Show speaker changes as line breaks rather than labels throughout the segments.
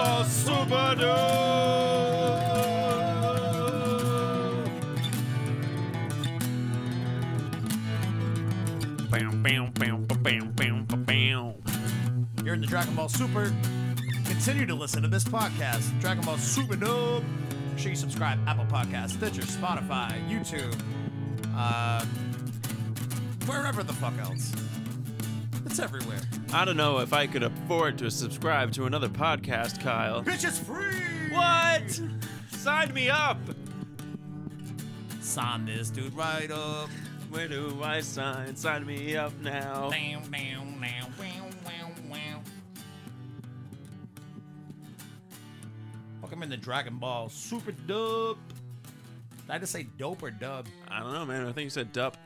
Ball Super Dope. Bam, bam, bam, ba- bam, bam, bam.
You're in the Dragon Ball Super. Continue to listen to this podcast, Dragon Ball Super Dope. Make sure you subscribe Apple Podcasts, Stitcher, Spotify, YouTube, uh, wherever the fuck else. It's everywhere.
I don't know if I could afford to subscribe to another podcast, Kyle.
Bitch, it's free.
What? Sign me up.
Sign this dude right up.
Where do I sign? Sign me up now.
Down, down, down, wow, wow, wow. Welcome in the Dragon Ball Super Dub. Did I just say dope or dub?
I don't know, man. I think you said dup.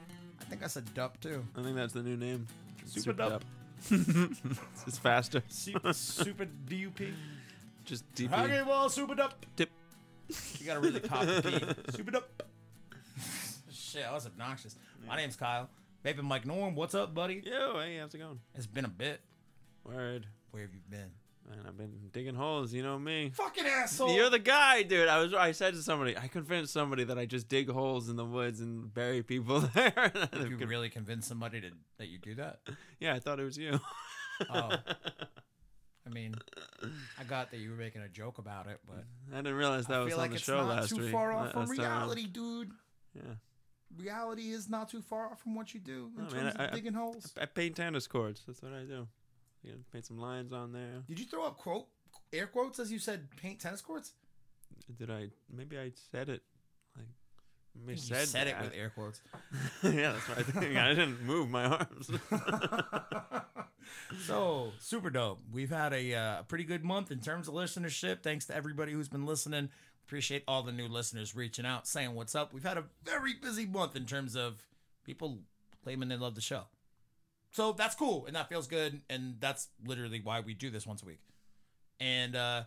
I think I said dub too.
I think that's the new name.
Super Dup.
It's faster.
Super, super DUP.
Just DP.
Dragon Ball Super Dub.
Dip.
You gotta really pop the P. Super Dub. Shit, I was obnoxious. My name's Kyle. Baby Mike Norm, what's up, buddy?
Yo, hey, how's it going?
It's been a bit.
Word.
Where have you been?
Man, I've been digging holes. You know me.
Fucking asshole.
You're the guy, dude. I was. I said to somebody, I convinced somebody that I just dig holes in the woods and bury people there.
you really convince somebody to that you do that?
yeah, I thought it was you.
Oh. I mean, I got that you were making a joke about it, but
I didn't realize that
I
was
feel
on
like
the
it's
show
not
last
too
week.
far off from
Last time.
reality, dude.
Yeah.
Reality is not too far off from what you do in
Oh,
terms
man,
of
I- I-
digging holes.
I paint tennis courts. That's what I do. You know, paint some lines on there.
Did you throw up quote air quotes as you said paint tennis courts?
Did I? Maybe I said it. Like, maybe I
You
said,
said it with air quotes.
yeah, that's what I think. I didn't move my arms.
so super dope. We've had a uh, pretty good month in terms of listenership. Thanks to everybody who's been listening. Appreciate all the new listeners reaching out, saying what's up. We've had a very busy month in terms of people claiming they love the show. So that's cool and that feels good. And that's literally why we do this once a week. And uh,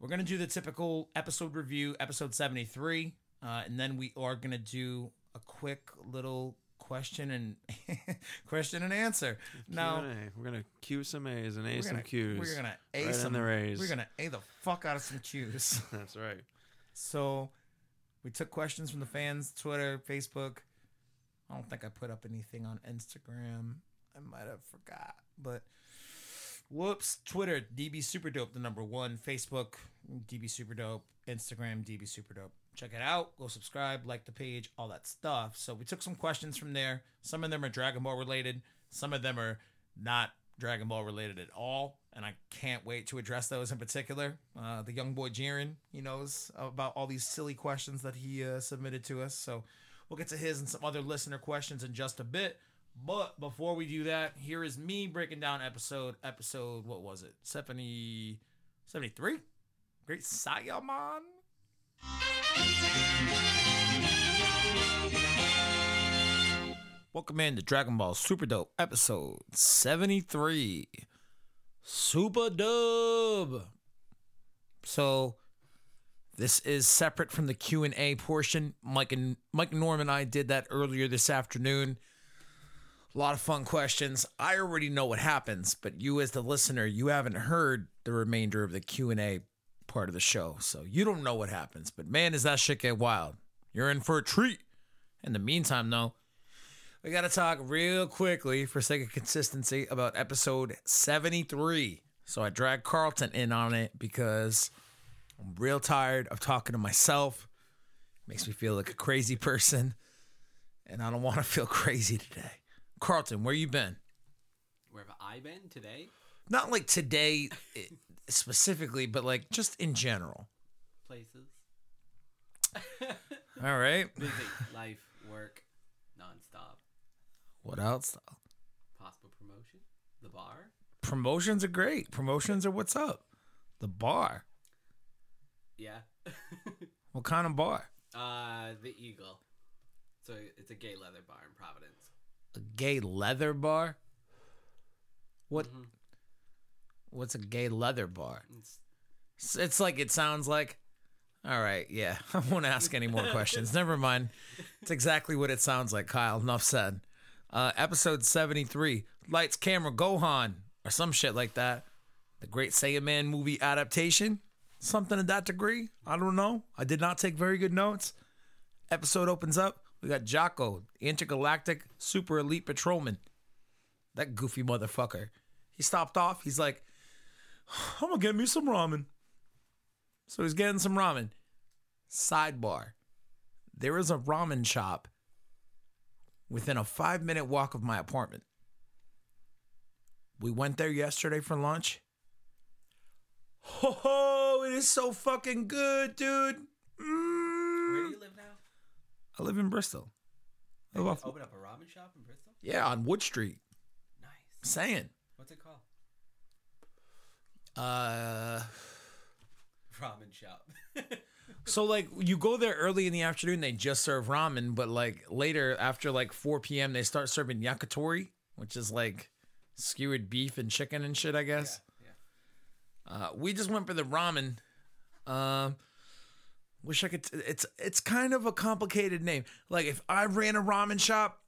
we're gonna do the typical episode review, episode seventy three, uh, and then we are gonna do a quick little question and question and answer. Now
Q&A. we're gonna Q some A's and A
we're
some
gonna,
Q's.
We're gonna a
right
some.
the A's.
We're gonna a the fuck out of some Q's.
That's right.
so we took questions from the fans, Twitter, Facebook. I don't think I put up anything on Instagram. I might have forgot, but whoops. Twitter, DB Super Dope, the number one. Facebook, DB Super Dope. Instagram, DB Super Dope. Check it out. Go subscribe, like the page, all that stuff. So we took some questions from there. Some of them are Dragon Ball related. Some of them are not Dragon Ball related at all. And I can't wait to address those in particular. Uh, the young boy Jiren, he knows about all these silly questions that he uh, submitted to us. So we'll get to his and some other listener questions in just a bit. But before we do that, here is me breaking down episode, episode, what was it? 70, 73? Great Saiyaman? Welcome in to Dragon Ball Super Dope, episode 73. Super Dub. So, this is separate from the Q&A portion. Mike and Mike Norm and I did that earlier this afternoon. A lot of fun questions. I already know what happens, but you as the listener, you haven't heard the remainder of the Q&A part of the show. So, you don't know what happens, but man, does that shit get wild. You're in for a treat. In the meantime, though, we got to talk real quickly for sake of consistency about episode 73. So I dragged Carlton in on it because I'm real tired of talking to myself. Makes me feel like a crazy person. And I don't want to feel crazy today. Carlton, where you been?
Where have I been today?
Not like today eh, specifically, but like just in general.
Places.
All right.
Busy. Life, work, nonstop.
What else?
Possible promotion. The bar.
Promotions are great. Promotions are what's up. The bar.
Yeah.
What kind of bar?
uh, the Eagle. So it's a gay leather bar in Providence.
A gay leather bar? What?
Mhm.
What's a gay leather bar?
It's,
It's, like it sounds like. All right, yeah. I won't ask any more questions. Never mind. It's exactly what it sounds like, Kyle. Enough said. Uh, episode 73 Lights, Camera, Gohan, or some shit like that. the Great Saiyan Man movie adaptation, something to that degree. I don't know. I did not take very good notes. Episode opens up. We got Jaco, intergalactic super elite patrolman. That goofy motherfucker. He stopped off. He's like, I'm gonna get me some ramen. So he's getting some ramen. Sidebar. There is a ramen shop within a five minute walk of my apartment. We went there yesterday for lunch. Ho ho, it is so fucking good, dude.
Where
Mm.
do you live?
I live in Bristol. I live off-
Open up a ramen shop in Bristol.
yeah, on Wood Street.
Nice.
Saying.
What's it called?
Uh
Ramen shop.
So like you go there early in the afternoon, they just serve ramen, but like later after like 4 p.m. they start serving yakitori, which is like skewered beef and chicken and shit, I guess.
yeah.
Uh, we just went for the ramen. Um, wish I could. T- it's it's kind of a complicated name. Like if I ran a ramen shop,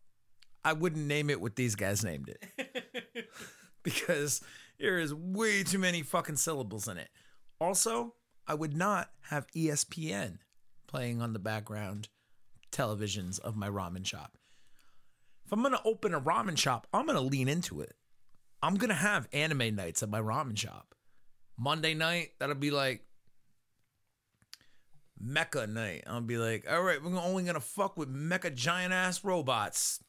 I wouldn't name it what these guys named it because there is way too many fucking syllables in it. Also, I would not have ESPN playing on the background televisions of my ramen shop. If I'm gonna open a ramen shop, I'm gonna lean into it. I'm gonna have anime nights at my ramen shop. Monday night, that'll be like Mecha night. I'll be like, all right, we're only gonna fuck with mecha giant ass robots,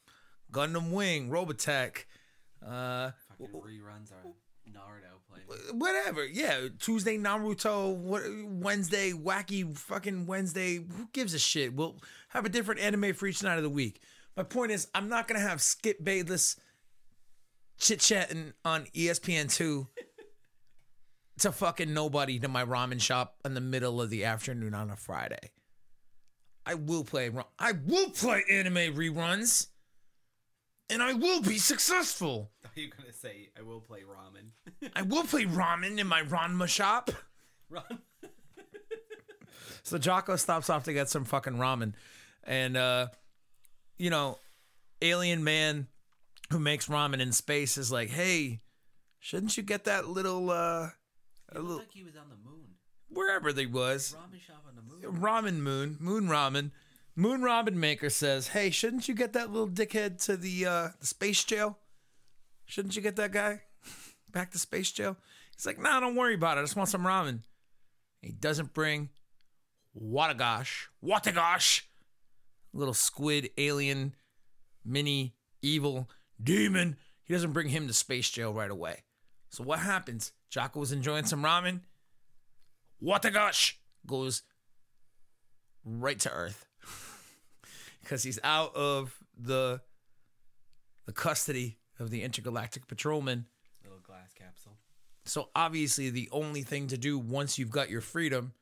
Gundam Wing, Robotech, uh,
Fucking reruns are Naruto playing.
whatever. Yeah, Tuesday Naruto, what Wednesday wacky fucking Wednesday. Who gives a shit? We'll have a different anime for each night of the week. My point is, I'm not gonna have Skip Bayless chit chatting on ESPN two to fucking nobody to my ramen shop in the middle of the afternoon on a Friday. I will play. I will play anime reruns, and I will be successful.
Are you gonna say I will play ramen?
I will play ramen in my Ranma shop.
Ram.
So Jaco stops off to get some fucking ramen. And uh you know, alien man who makes ramen in space is like, "Hey, shouldn't you get that little uh
It
little-
looked like he was on the moon.
wherever they was,
Ramen shop on the moon.
ramen moon, moon ramen." Moon ramen maker says, "Hey, shouldn't you get that little dickhead to the uh the space jail? Shouldn't you get that guy back to space jail?" He's like, "Nah, don't worry about it. I just want some ramen." He doesn't bring Watagosh, Watagosh, little squid alien, mini evil demon. He doesn't bring him to space jail right away. So what happens? Jaco was enjoying some ramen. Watagosh goes right to Earth because he's out of the the custody of the intergalactic patrolman.
Little glass capsule.
So obviously, the only thing to do once you've got your freedom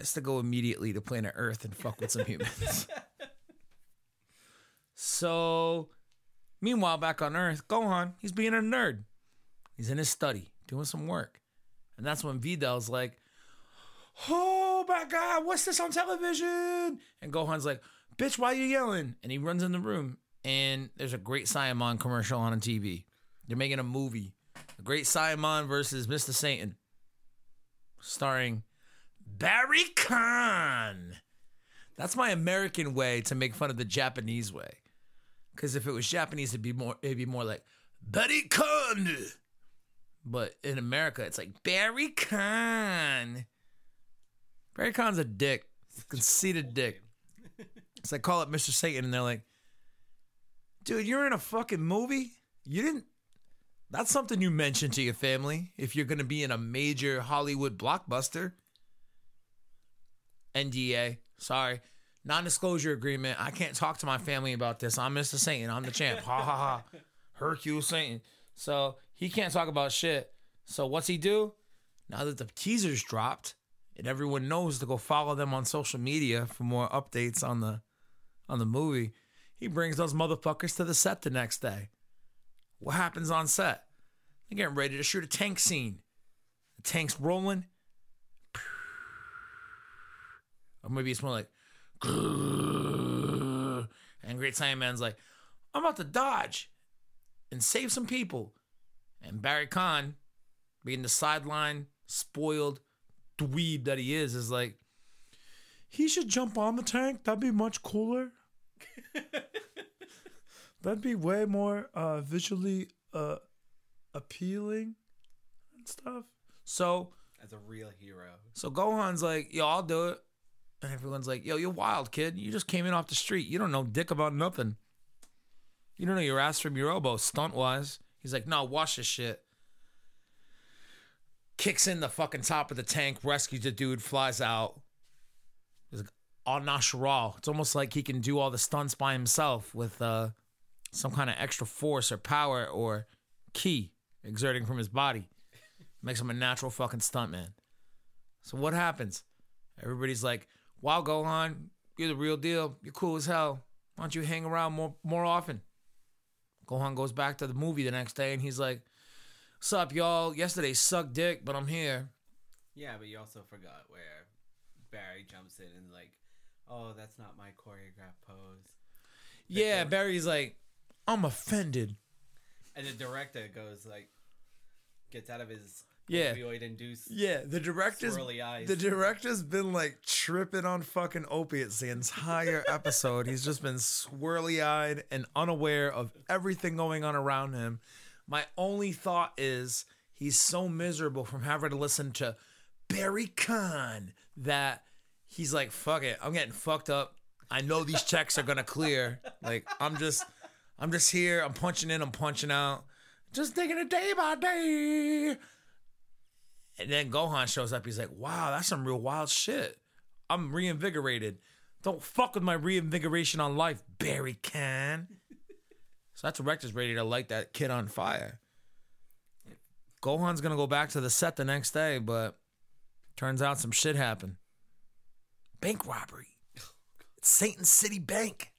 is to go immediately to planet Earth and fuck with some humans. so, meanwhile, back on Earth, Gohan, he's being a nerd. He's in his study doing some work, and that's when Videl's like, "Oh my God, what's this on television?" And Gohan's like, "Bitch, why are you yelling?" And he runs in the room, and there's a Great Saiyaman commercial on a TV. They're making a movie. The Great Saiyaman versus Mr. Satan. Starring Barry Kahn. That's my American way to make fun of the Japanese way. Because if it was Japanese, it'd be more it'd be more like Barry Kahn. But in America, it's like Barry Kahn. Barry Kahn's a dick. Conceited dick. It's like call it Mr. Satan, and they're like, dude, you're in a fucking movie? You didn't that's something you mention to your family if you're going to be in a major Hollywood blockbuster. NDA, sorry, non-disclosure agreement. I can't talk to my family about this. I'm Mr. Satan. I'm the champ. Ha ha ha. Hercule Satan. So he can't talk about shit. So what's he do? Now that the teaser's dropped and everyone knows to go follow them on social media for more updates on the on the movie, he brings those motherfuckers to the set the next day. What happens on set? They're getting ready to shoot a tank scene. The tank's rolling. Or maybe it's more like, and Great Saiyaman's like, I'm about to dodge and save some people. And Barry Kahn being the sideline, spoiled dweeb that he is, is like, he should jump on the tank. That'd be much cooler. That'd be way more uh, visually uh, appealing and stuff. So,
As a real hero.
so Gohan's like, yo, I'll do it. And everyone's like, yo, you're wild, kid. You just came in off the street. You don't know dick about nothing. You don't know your ass from your elbow, stunt wise. He's like, no, watch this shit. Kicks in the fucking top of the tank, rescues the dude, flies out. He's like, natural. It's almost like he can do all the stunts by himself with uh, some kind of extra force or power or ki exerting from his body. Makes him a natural fucking stuntman. So what happens? Everybody's like, "Wow, Gohan, you're the real deal. You're cool as hell. Why don't you hang around more more often?" Gohan goes back to the movie the next day and he's like, "What's up, y'all? Yesterday sucked dick, but I'm here."
Yeah, but you also forgot where Barry jumps in and like, oh, that's not my choreographed pose.
Yeah, Barry's like, "I'm offended."
And the director goes like, gets out of his
Yeah.
opioid induced.
Yeah, the director's the director's been like tripping on fucking opiates the entire episode. He's just been swirly eyed and unaware of everything going on around him. My only thought is he's so miserable from having to listen to Barry Kahn that he's like, fuck it, I'm getting fucked up. I know these checks are gonna clear. Like I'm just I'm just here, I'm punching in, I'm punching out. Just taking it day by day. And then Gohan shows up. He's like, wow, that's some real wild shit. I'm reinvigorated. Don't fuck with my reinvigoration on life, Barry Kahn. so that director's ready to light that kid on fire. Gohan's gonna go back to the set the next day, but turns out some shit happened. Bank robbery. It's Satan City Bank.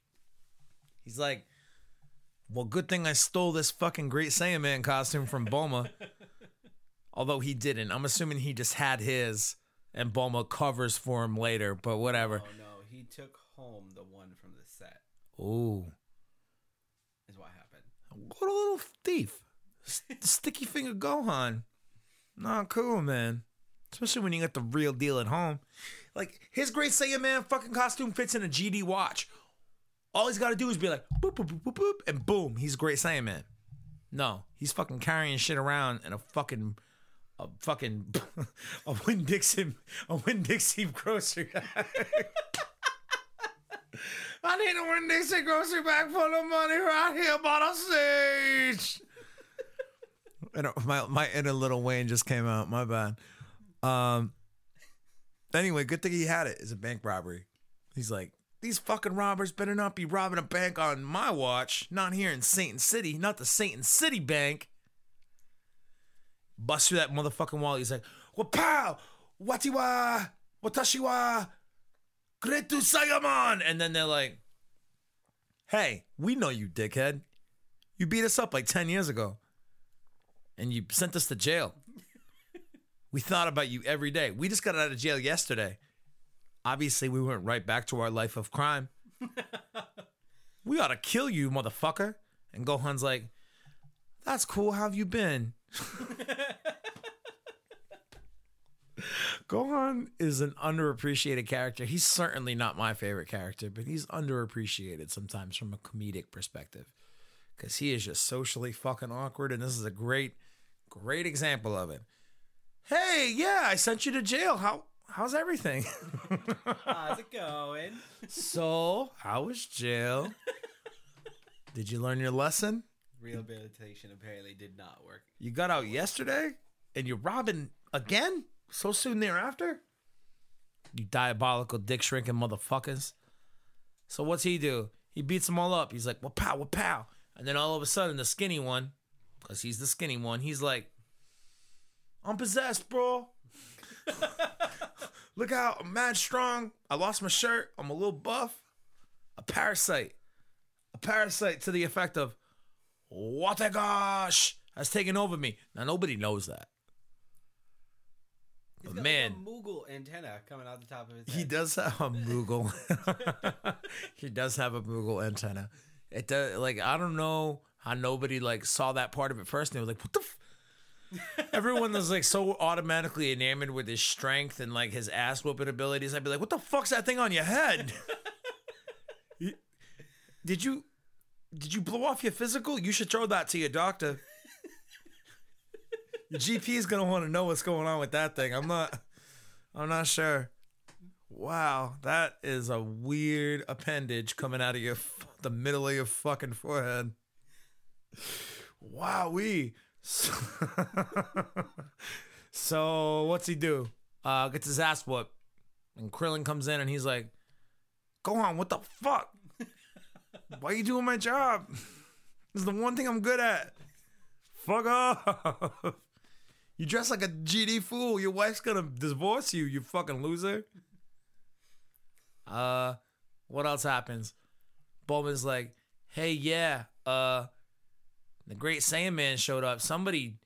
He's like, well, good thing I stole this fucking Great Saiyan Man costume from Bulma. Although he didn't. I'm assuming he just had his and Bulma covers for him later, but whatever.
Oh no, he took home the one from the set.
Ooh.
Is what happened.
What a little thief. Sticky finger Gohan. Not cool, man. Especially when you got the real deal at home. Like, his Great Saiyan Man fucking costume fits in a GD watch. All he's got to do is be like, boop, boop, boop, boop, boop, and boom, he's Great Saiyan Man. No, he's fucking carrying shit around in a fucking, a fucking, a Win Dixon, a Winn-Dixie grocery bag. I need a Winn-Dixie grocery bag full of money right here by the stage. and uh, my my inner Lil Wayne just came out. My bad. Um. Anyway, good thing he had it. It's a bank robbery. He's like, these fucking robbers better not be robbing a bank on my watch. Not here in Satan City. Not the Satan City Bank. Bust through that motherfucking wall. He's like, Wapow! Watiwa! Watashiwa! Gretu Sayamon! And then they're like, hey, we know you, dickhead. You beat us up like 10 years ago. And you sent us to jail. we thought about you every day. We just got out of jail yesterday. Obviously, we went right back to our life of crime. we ought to kill you, motherfucker. And Gohan's like, that's cool. How have you been? Gohan is an underappreciated character. He's certainly not my favorite character, but he's underappreciated sometimes from a comedic perspective because he is just socially fucking awkward. And this is a great, great example of it. Hey, yeah, I sent you to jail. How how's everything?
How's it going?
so, how was jail? Did you learn your lesson?
Rehabilitation apparently did not work.
You got out yesterday and you're robbing again so soon thereafter? You diabolical dick shrinking motherfuckers. So what's he do? He beats them all up. He's like, well, pow, well, pow. And then all of a sudden, the skinny one, because he's the skinny one, he's like, I'm possessed, bro. Look out, I'm mad strong. I lost my shirt. I'm a little buff. A parasite. A parasite to the effect of, Watagosh has taken over me. Now nobody knows that.
He's
But
got
man,
like a Moogle antenna coming out the top of his head.
he does have a Moogle. he does have a Moogle antenna. It does like I don't know how nobody like saw that part of it first and they were like, what the f-? Everyone was like so automatically enamored with his strength and like his ass whooping abilities. I'd be like, "What the fuck's that thing on your head? Did you did you blow off your physical? You should show that to your doctor. Your GP is gonna want to know what's going on with that thing. I'm not. I'm not sure. Wow, that is a weird appendage coming out of your the middle of your fucking forehead. Wow, we. So, so what's he do? Uh, gets his ass whooped, and Krillin comes in and he's like, "Go on, what the fuck? Why are you doing my job? This is the one thing I'm good at. Fuck off." You dress like a GD fool. Your wife's gonna divorce you, you fucking loser. Uh, what else happens? Bulma's like, hey, yeah, uh, the Great Saiyan Man showed up. Somebody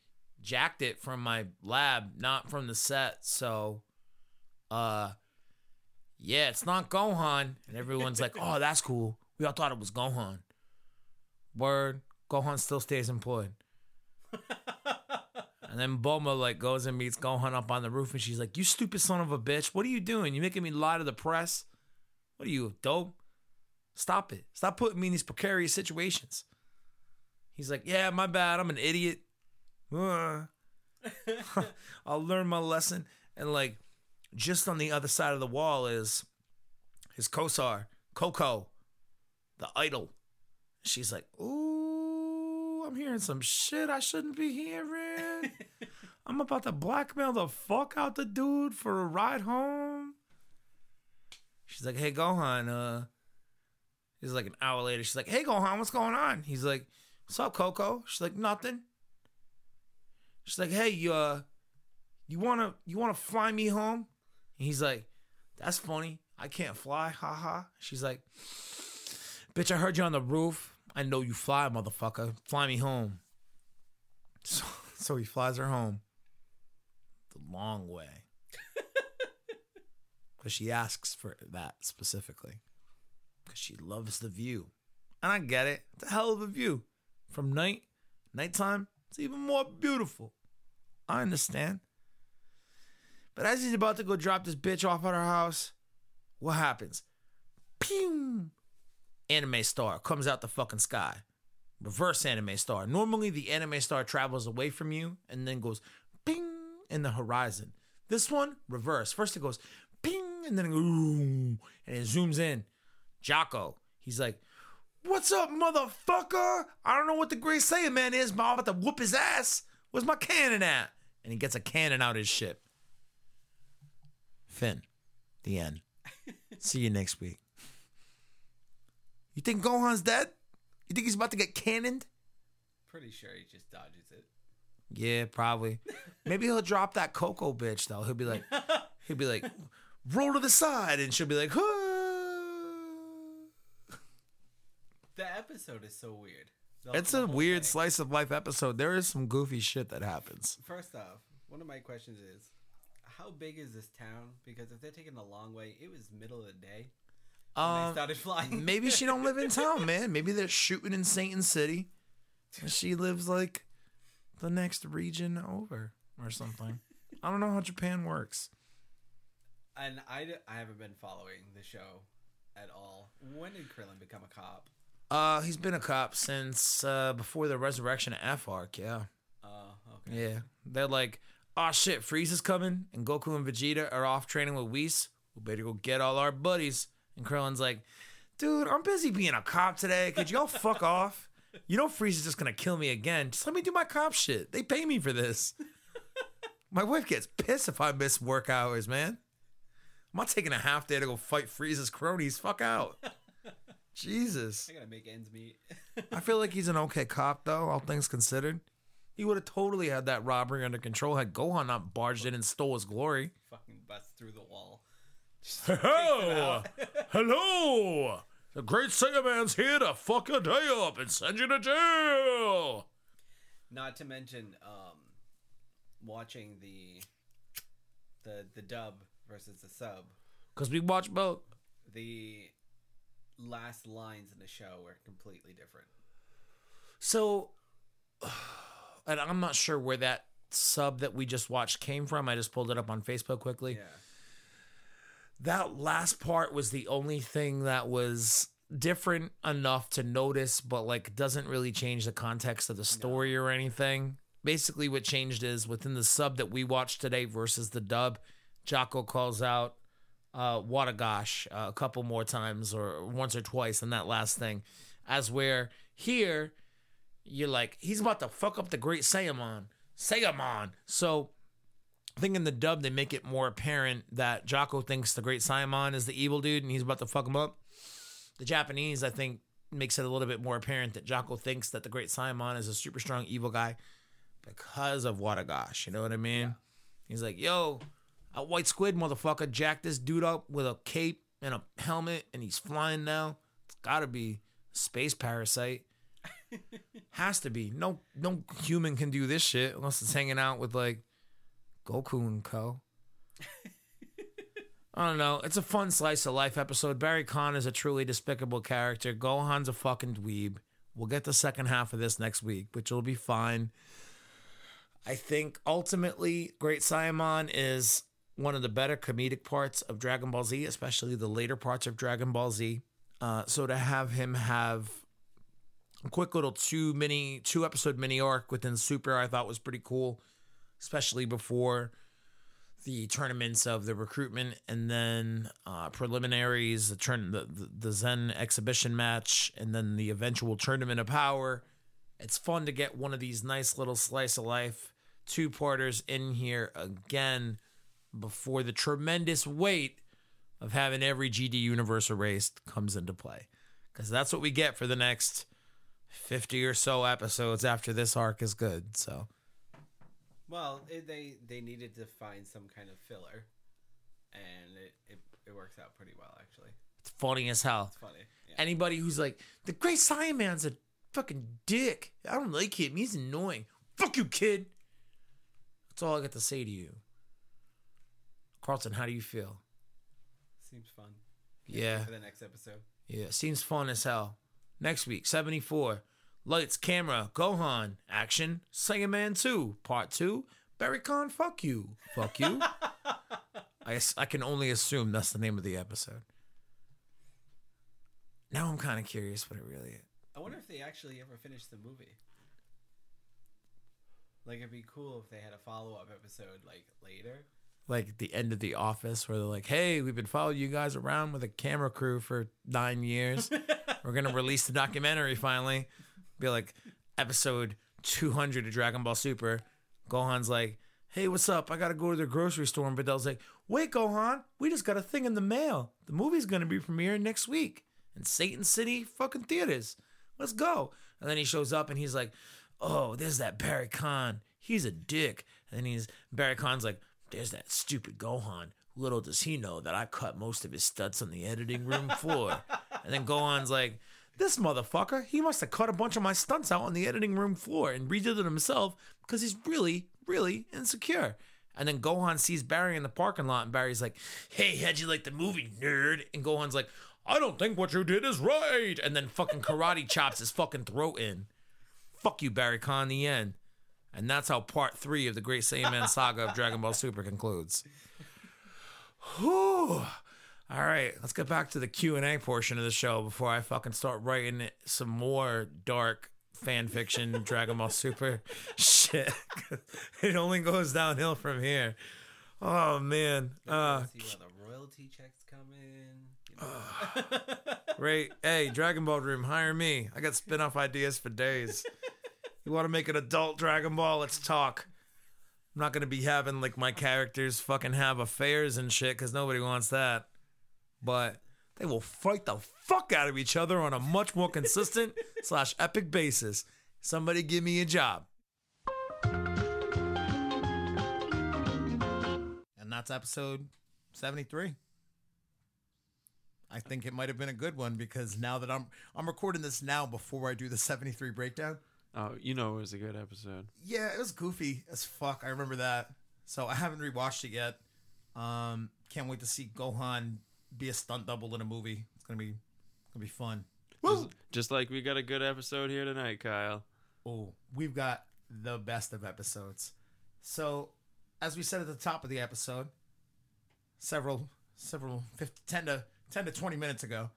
jacked it from my lab, not from the set. So, uh, yeah, it's not Gohan. And everyone's like, oh, that's cool. We all thought it was Gohan. Word, Gohan still stays employed. And then Bulma like goes and meets Gohan up on the roof, and she's like, "You stupid son of a bitch! What are you doing? You making me lie to the press? What are you dope? Stop it! Stop putting me in these precarious situations." He's like, "Yeah, my bad. I'm an idiot. Uh, I'll learn my lesson." And like, just on the other side of the wall is his Kosar, Coco, the idol. She's like, "Ooh, I'm hearing some shit I shouldn't be hearing. I'm about to blackmail the fuck out the dude for a ride home." She's like, "Hey, Gohan, uh." He's like an hour later. She's like, "Hey, Gohan, what's going on?" He's like, "What's up, Coco?" She's like, "Nothing." She's like, "Hey, you, uh, you wanna you wanna fly me home?" And he's like, "That's funny. I can't fly. Ha ha." She's like, "Bitch, I heard you on the roof. I know you fly, motherfucker. Fly me home." So, so he flies her home the long way. Because she asks for that specifically. Because she loves the view. And I get it. It's a hell of a view. From night, nighttime, it's even more beautiful. I understand. But as he's about to go drop this bitch off at her house, what happens? Pew! Anime star comes out the fucking sky. Reverse anime star. Normally, the anime star travels away from you and then goes ping in the horizon. This one, reverse. First it goes ping and then ooh, and it zooms in. Jaco, he's like, What's up, motherfucker? I don't know what the Great Saiyan Man is, but I'm about to whoop his ass. Where's my cannon at? And he gets a cannon out of his ship. Finn, the end. See you next week. You think Gohan's dead? You think he's about to get cannoned?
Pretty sure he just dodges it.
Yeah, probably. Maybe he'll drop that Coco bitch though. He'll be like, he'll be like, roll to the side, and she'll be like, "Huh."
The episode is so weird. The-
it's a weird
thing.
slice of life episode. There is some goofy shit that happens.
First off, one of my questions is, how big is this town? Because if they're taking a long way, it was middle of the day. When they
Um,
started flying.
maybe she don't live in town, man. Maybe they're shooting in Satan City, and she lives like the next region over or something. I don't know how Japan works.
and I, I haven't been following the show at all. When did Krillin become a cop?
Uh, he's been a cop since uh before the resurrection of F arc. Yeah.
Oh, okay.
Yeah, they're like, oh shit, Frieza's coming, and Goku and Vegeta are off training with Whis. We better go get all our buddies. And Krillin's like, dude, I'm busy being a cop today. Could y'all fuck off? You know Frieza is just gonna kill me again. Just let me do my cop shit. They pay me for this. my wife gets pissed if I miss work hours, man. I'm not taking a half day to go fight Frieza's cronies. Fuck out. Jesus.
I gotta make ends meet.
I feel like he's an okay cop, though, all things considered. He would have totally had that robbery under control had Gohan not barged in and stole his glory.
Fucking bust through the wall.
Hello! Hello! The great Saiyan Man's here to fuck your day up and send you to jail!
Not to mention, um, watching the the the dub versus the sub.
Because we watch both.
The last lines in the show were completely different.
So, and I'm not sure where that sub that we just watched came from. I just pulled it up on Facebook quickly.
Yeah.
That last part was the only thing that was different enough to notice, but like doesn't really change the context of the story or anything. Basically, what changed is within the sub that we watched today versus the dub, Jaco calls out uh, Wadagosh uh, a couple more times or once or twice in that last thing. As where here, you're like, he's about to fuck up the great Saiyaman. Saiyaman. So I think in the dub they make it more apparent that Jaco thinks the Great Saiyaman is the evil dude and he's about to fuck him up. The Japanese, I think, makes it a little bit more apparent that Jaco thinks that the Great Saiyaman is a super strong evil guy because of Wadagosh. You know what I mean? He's like, yo, a white squid motherfucker jacked this dude up with a cape and a helmet and he's flying now. It's gotta be a space parasite. Has to be. No no human can do this shit unless it's hanging out with like Goku and Co. I don't know. It's a fun slice of life episode. Barry Kahn is a truly despicable character. Gohan's a fucking dweeb. We'll get the second half of this next week, which will be fine. I think ultimately, Great Saiyaman is one of the better comedic parts of Dragon Ball Z, especially the later parts of Dragon Ball Z. Uh, so to have him have a quick little two mini two episode mini arc within Super, I thought was pretty cool, especially before the tournaments of the recruitment and then uh, preliminaries, the turn the, the Zen exhibition match, and then the eventual tournament of power. It's fun to get one of these nice little slice of life two parters in here again before the tremendous weight of having every GD universe erased comes into play. Because that's what we get for the next 50 or so episodes after this arc is good. So,
Well, it, they they needed to find some kind of filler, and it, it, it works out pretty well actually.
it's funny as hell.
It's funny. Yeah.
Anybody who's like, the Great Saiyan Man's a fucking dick. I don't like him. He's annoying. Fuck you, kid. That's all I got to say to you. Carlton, how do you feel?
Seems fun.
Yeah.
For the next episode.
Yeah, seems fun as hell. Next week, 74. Lights, camera, Gohan, action, Saiyan Man 2, part 2. Barry Kahn, fuck you. Fuck you. I, I can only assume that's the name of the episode. Now I'm kind of curious what it really is.
I wonder if they actually ever finished the movie. Like it'd be cool if they had a follow up episode like later.
Like the end of The Office, where they're like, hey, we've been following you guys around with a camera crew for nine years. We're going to release the documentary finally. Be like, episode 200 of Dragon Ball Super. Gohan's like, hey, what's up? I got to go to the grocery store. And Videl's like, wait, Gohan, we just got a thing in the mail. The movie's going to be premiering next week in Satan City fucking theaters. Let's go. And then he shows up and he's like, oh, there's that Barry Kahn. He's a dick. And then he's, Barry Kahn's like, there's that stupid Gohan. Little does he know that I cut most of his stunts on the editing room floor. and then Gohan's like, this motherfucker, he must have cut a bunch of my stunts out on the editing room floor and redid it himself because he's really, really insecure. And then Gohan sees Barry in the parking lot, and Barry's like, Hey, how'd you like the movie, nerd? And Gohan's like, I don't think what you did is right. And then fucking karate chops his fucking throat in. Fuck you, Barry Kahn, the end. And that's how part three of the Great Saiyaman saga of Dragon Ball Super concludes. Whew. All right, let's get back to the Q and A portion of the show before I fucking start writing some more dark fan fiction Dragon Ball Super shit. it only goes downhill from here. Oh man. Uh,
See where the royalty checks come in. you know.
Great. Hey, Dragon Ball Room, hire me. I got spin off ideas for days. You want to make an adult Dragon Ball? Let's talk. I'm not going to be having like my characters fucking have affairs and shit because nobody wants that. But they will fight the fuck out of each other on a much more consistent slash epic basis. Somebody give me a job. And that's episode 73. I think it might have been a good one because now that I'm I'm recording this now before I do the 73 breakdown.
Oh, you know it was a good episode.
Yeah, it was goofy as fuck. I remember that. So I haven't rewatched it yet. Um, can't wait to see Gohan be a stunt double in a movie. It's gonna be gonna be fun.
Just, just like we got a good episode here tonight, Kyle.
Oh, we've got the best of episodes. So, as we said at the top of the episode, several, several, 50, 10 to 10 to 20 minutes ago,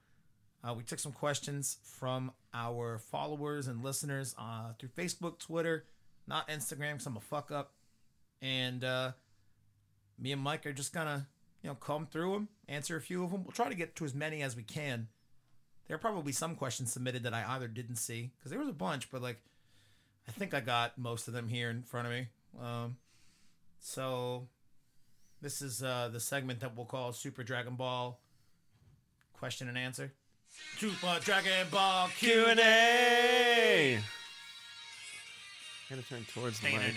uh, we took some questions from our followers and listeners uh, through Facebook, Twitter, not Instagram, because I'm a fuck up. And uh, me and Mike are just gonna, you know, comb through them, answer a few of them. We'll try to get to as many as we can. There are probably some questions submitted that I either didn't see because there was a bunch, but like, I think I got most of them here in front of me. Um, so this is uh, the segment that we'll call Super Dragon Ball question and answer. Super Dragon Ball Q and
and A. Gotta turn towards the mic.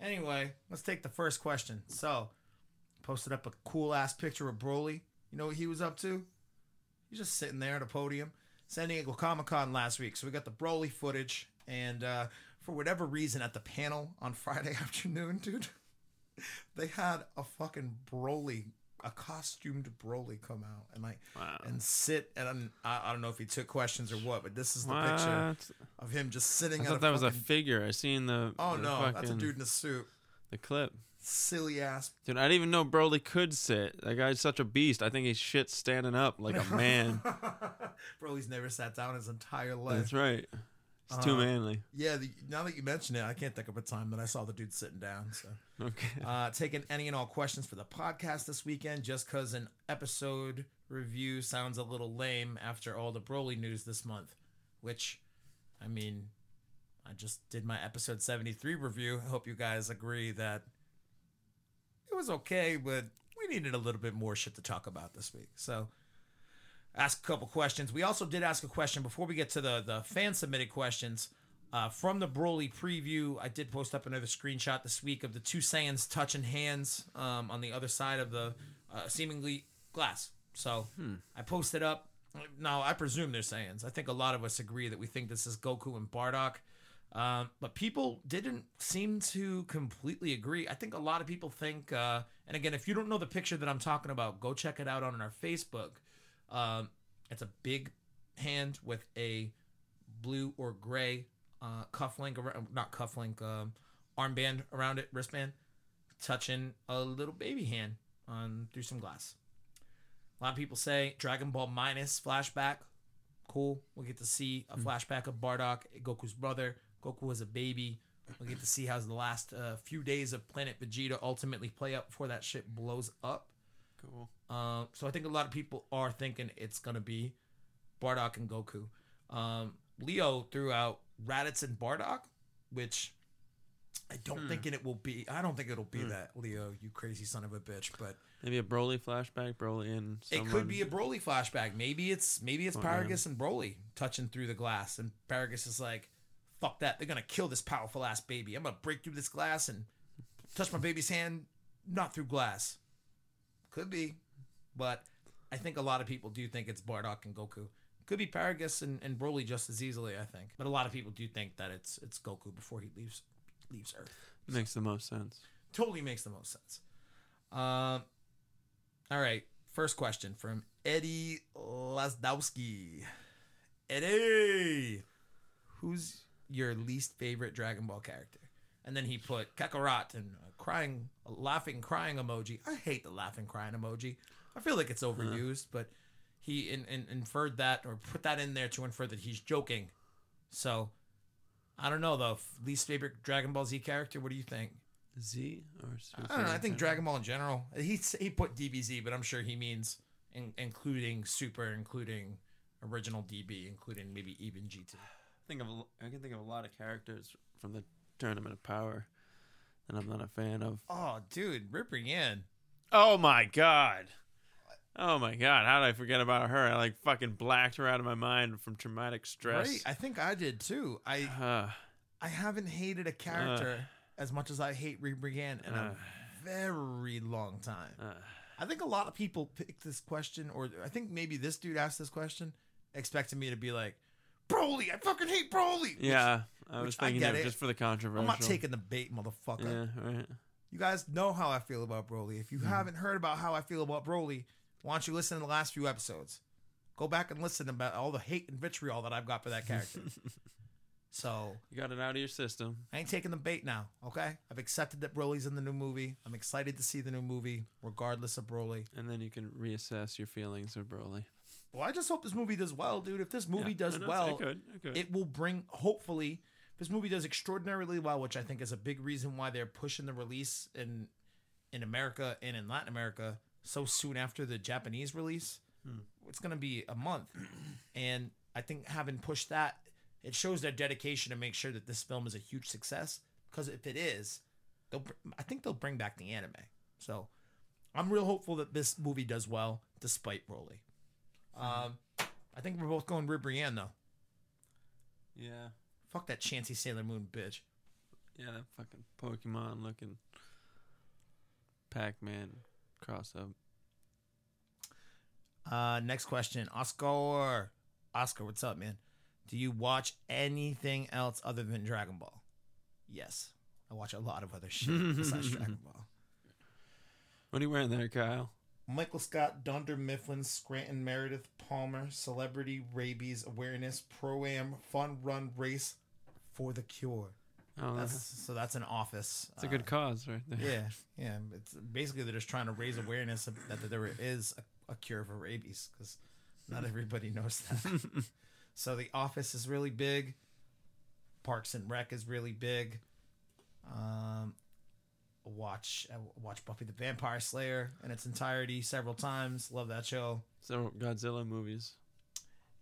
Anyway, let's take the first question. So, posted up a cool ass picture of Broly. You know what he was up to? He's just sitting there at a podium. San Diego Comic Con last week. So we got the Broly footage. And uh, for whatever reason, at the panel on Friday afternoon, dude, they had a fucking Broly, a costumed Broly come out and like
Wow.
and sit. And I, I don't know if he took questions or what, but this is the picture of him just sitting.
I
at
thought
a
that was a figure. I seen the.
Oh
the
no, that's a dude in a suit.
The clip.
Silly ass.
Dude, I didn't even know Broly could sit. That guy's such a beast. I think he's shit standing up like a man.
Broly's never sat down his entire life.
That's right. It's too
Uh,
manly.
Yeah, the, now that you mention it, I can't think of a time that I saw the dude sitting down. So,
Okay.
uh, taking any and all questions for the podcast this weekend, just because an episode review sounds a little lame after all the Broly news this month. Which, I mean, I just did my episode seventy three review. I hope you guys agree that it was okay, but we needed a little bit more shit to talk about this week. So, ask a couple questions. We also did ask a question before we get to the the fan submitted questions. Uh, from the Broly preview, I did post up another screenshot this week of the two Saiyans touching hands um, on the other side of the uh, seemingly glass. So I posted up. Now I presume they're Saiyans. I think a lot of us agree that we think this is Goku and Bardock. Um, but people didn't seem to completely agree. I think a lot of people think, uh, and again, if you don't know the picture that I'm talking about, go check it out on our Facebook. Um, it's a big hand with a blue or gray uh, cufflink, around, not cufflink, um, armband around it, wristband, touching a little baby hand on through some glass. A lot of people say Dragon Ball minus flashback. Cool. We'll get to see a flashback of Bardock, Goku's brother. Goku was a baby. We'll get to see how the last uh, few days of Planet Vegeta ultimately play out before that shit blows up.
Cool.
Uh, so I think a lot of people are thinking it's gonna be Bardock and Goku. Um, Leo threw out Raditz and Bardock, which I don't
Hmm.
think it will be. I don't think it'll be that Leo, you crazy son of a bitch. But
Maybe a Broly flashback. Broly and
it could be a Broly flashback. Maybe it's maybe it's
Oh.
Paragus and Broly touching through the glass, and Paragus is like, "Fuck that! They're gonna kill this powerful ass baby. I'm gonna break through this glass and touch my baby's hand, not through glass." Could be, but I think a lot of people do think it's Bardock and Goku. Could be Paragus and, and Broly just as easily, I think. But a lot of people do think that it's it's Goku before he leaves leaves Earth.
Makes the most sense.
Totally makes the most sense. Um, all right. First question from Eddie Lasdowski. Eddie, who's your least favorite Dragon Ball character? And then he put Kakarot and a crying, a laughing, crying emoji. I hate the laughing, crying emoji. I feel like it's uh-huh. overused, but he in, in, inferred that or put that in there to infer that he's joking. So I don't know though. Least favorite Dragon Ball Z character? What do you think?
Z or Super
I don't know. I think? Dragon Ball in general. He he put DBZ, but I'm sure he means in, including Super, including original DB, including maybe even GT.
Think of I can think of a lot of characters from the Tournament of Power that I'm not a fan of.
Oh, dude, Ribrianne.
Oh my god. Oh my god, how did I forget about her? I like fucking blacked her out of my mind from traumatic stress.
Right? I think I did too. I
Uh,
I haven't hated a character as much as I hate Ribrianne in a very long time.
uh,
I think a lot of people picked this question, or I think maybe this dude asked this question, expecting me to be like, Broly, I fucking hate Broly.
Yeah, I was
which I
thinking
get
of
it.
just for the controversial.
I'm not taking the bait, motherfucker.
Yeah, right.
You guys know how I feel about Broly. If you mm-hmm. haven't heard about how I feel about Broly, why don't you listen to the last few episodes? Go back and listen about all the hate and vitriol that I've got for that character. So
You got it out of your system.
I ain't taking the bait now. Okay, I've accepted that Broly's in the new movie. I'm excited to see the new movie, regardless of Broly.
And then you can reassess your feelings of Broly.
Well, I just hope this movie does well, dude. If this movie
Yeah,
does well,
it could. It could.
it will bring hopefully if this movie does extraordinarily well which i think is a big reason why they're pushing the release in in america and in latin america so soon after the japanese release hmm. it's going to be a month and i think having pushed that it shows their dedication to make sure that this film is a huge success because if it is they'll i think they'll bring back the anime so i'm real hopeful that this movie does well despite Broly. Um i think we're both going Ribrianne though
yeah.
Fuck that Chancy Sailor Moon bitch.
Yeah, that fucking Pokemon looking Pac Man cross up.
Uh, next question, Oscar. Oscar, what's up, man? Do you watch anything else other than Dragon Ball? Yes, I watch a lot of other shit besides Dragon Ball.
What are you wearing there, Kyle?
Michael Scott, Dunder Mifflin, Scranton Meredith, Palmer, Celebrity Rabies Awareness Pro Am Fun Run Race for the Cure.
Oh,
That's
that's,
so that's an office.
that's a good uh, cause right there.
Yeah, yeah. It's basically they're just trying to raise awareness of, that there is a, a cure for rabies because not hmm. everybody knows that. so the office is really big. Parks and Rec is really big. Um, watch I watch Buffy the Vampire Slayer in its entirety several times. Love that show.
Several Godzilla movies.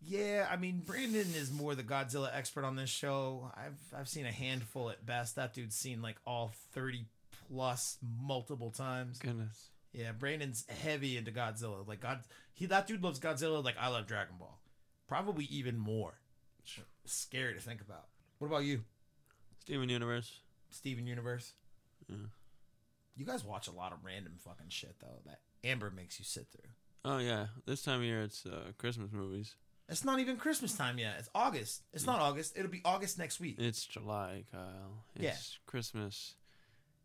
Yeah, I mean Brandon is more the Godzilla expert on this show. I've I've seen a handful at best. That dude's seen like all thirty plus multiple times.
Goodness.
Yeah, Brandon's heavy into Godzilla. Like God, he that dude loves Godzilla like I love Dragon Ball. Probably even more. Scary to think about. What about you,
Steven Universe.
Steven Universe?
Yeah.
You guys watch a lot of random fucking shit though. That Amber makes you sit through.
Oh yeah, this time of year it's uh, Christmas movies.
It's not even Christmas time yet. It's August. It's not August. It'll be August next week.
It's July, Kyle. It's
Yeah.
Christmas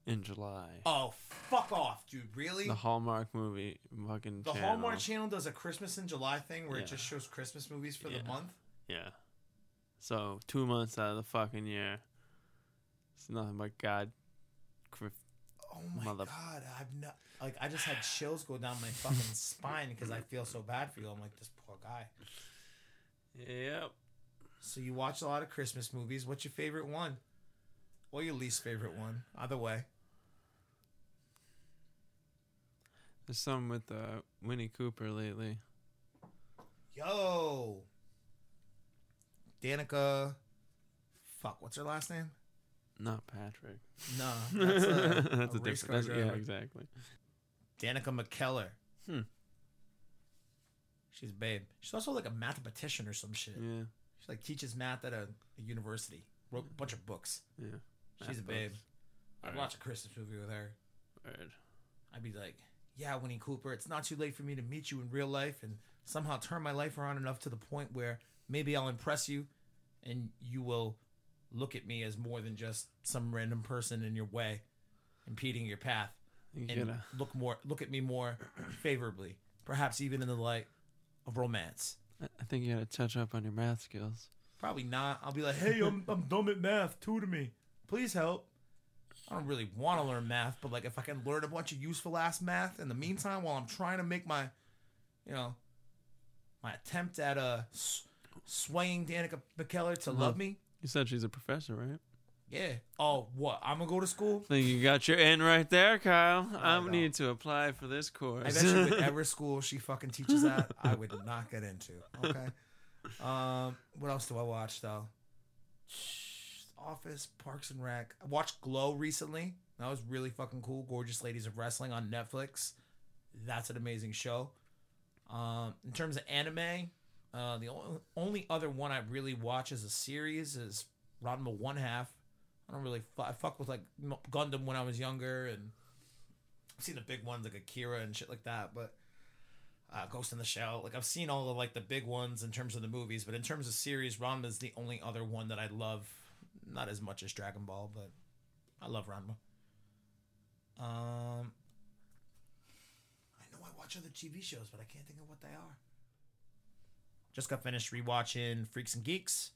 in July.
Oh, fuck off, dude. Really?
The Hallmark movie fucking
The
channel.
Hallmark Channel does a Christmas in July thing where
Yeah.
it just shows Christmas movies for
Yeah.
the month.
Yeah. So two months out of the fucking year. It's nothing but God.
Oh my
Mother-
god, I've not like I just had chills go down my fucking spine because I feel so bad for you. I'm like this poor guy.
Yep.
So you watch a lot of Christmas movies. What's your favorite one? Or your least favorite one? Either way.
There's some with uh, Winnie Cooper lately.
Yo, Danica. Fuck, what's her last name?
Not Patrick.
No, that's a,
That's
a
a different. That's, yeah, exactly.
Danica McKellar.
Hmm.
She's a babe. She's also like a mathematician or some shit.
Yeah.
She like teaches math at a, a university. Wrote a bunch of books.
Yeah.
She's a babe.
books.
I'd
Alright.
watch a Christmas movie with her.
Word.
I'd be like, "Yeah, Winnie Cooper, it's not too late for me to meet you in real life and somehow turn my life around enough to the point where maybe I'll impress you, and you will look at me as more than just some random person in your way, impeding your path,
You
and
gotta.
look more look at me more favorably, perhaps even in the light of romance."
I think you gotta touch up on your math skills.
Probably not. I'll be like, "Hey, I'm I'm dumb at math. Tutor me, please help." I don't really want to learn math, but like if I can learn a bunch of useful ass math in the meantime while I'm trying to make my, you know, my attempt at uh swaying Danica McKellar to love me.
You said she's a professor, right?
Yeah. Oh, what? I'm gonna go to school.
think you got your in right there, Kyle. I
no.
need to apply for this course.
I bet you whatever school she fucking teaches at, I would not get into. Okay. Um, what else do I watch though? Office, Parks and Rec. I watched Glow recently. That was really fucking cool. Gorgeous Ladies of Wrestling on Netflix. That's an amazing show. Um, in terms of anime, uh, the only, other one I really watch as a series is Ranma One Half. I don't really I fuck with like Gundam when I was younger, and I've seen the big ones like Akira and shit like that. But uh, Ghost in the Shell, like I've seen all of like the big ones in terms of the movies, but in terms of series, Ranma is the only other one that I love. Not as much as Dragon Ball, but I love Ranma. Um, I know I watch other TV shows, but I can't think of what they are. Just got finished rewatching Freaks and Geeks.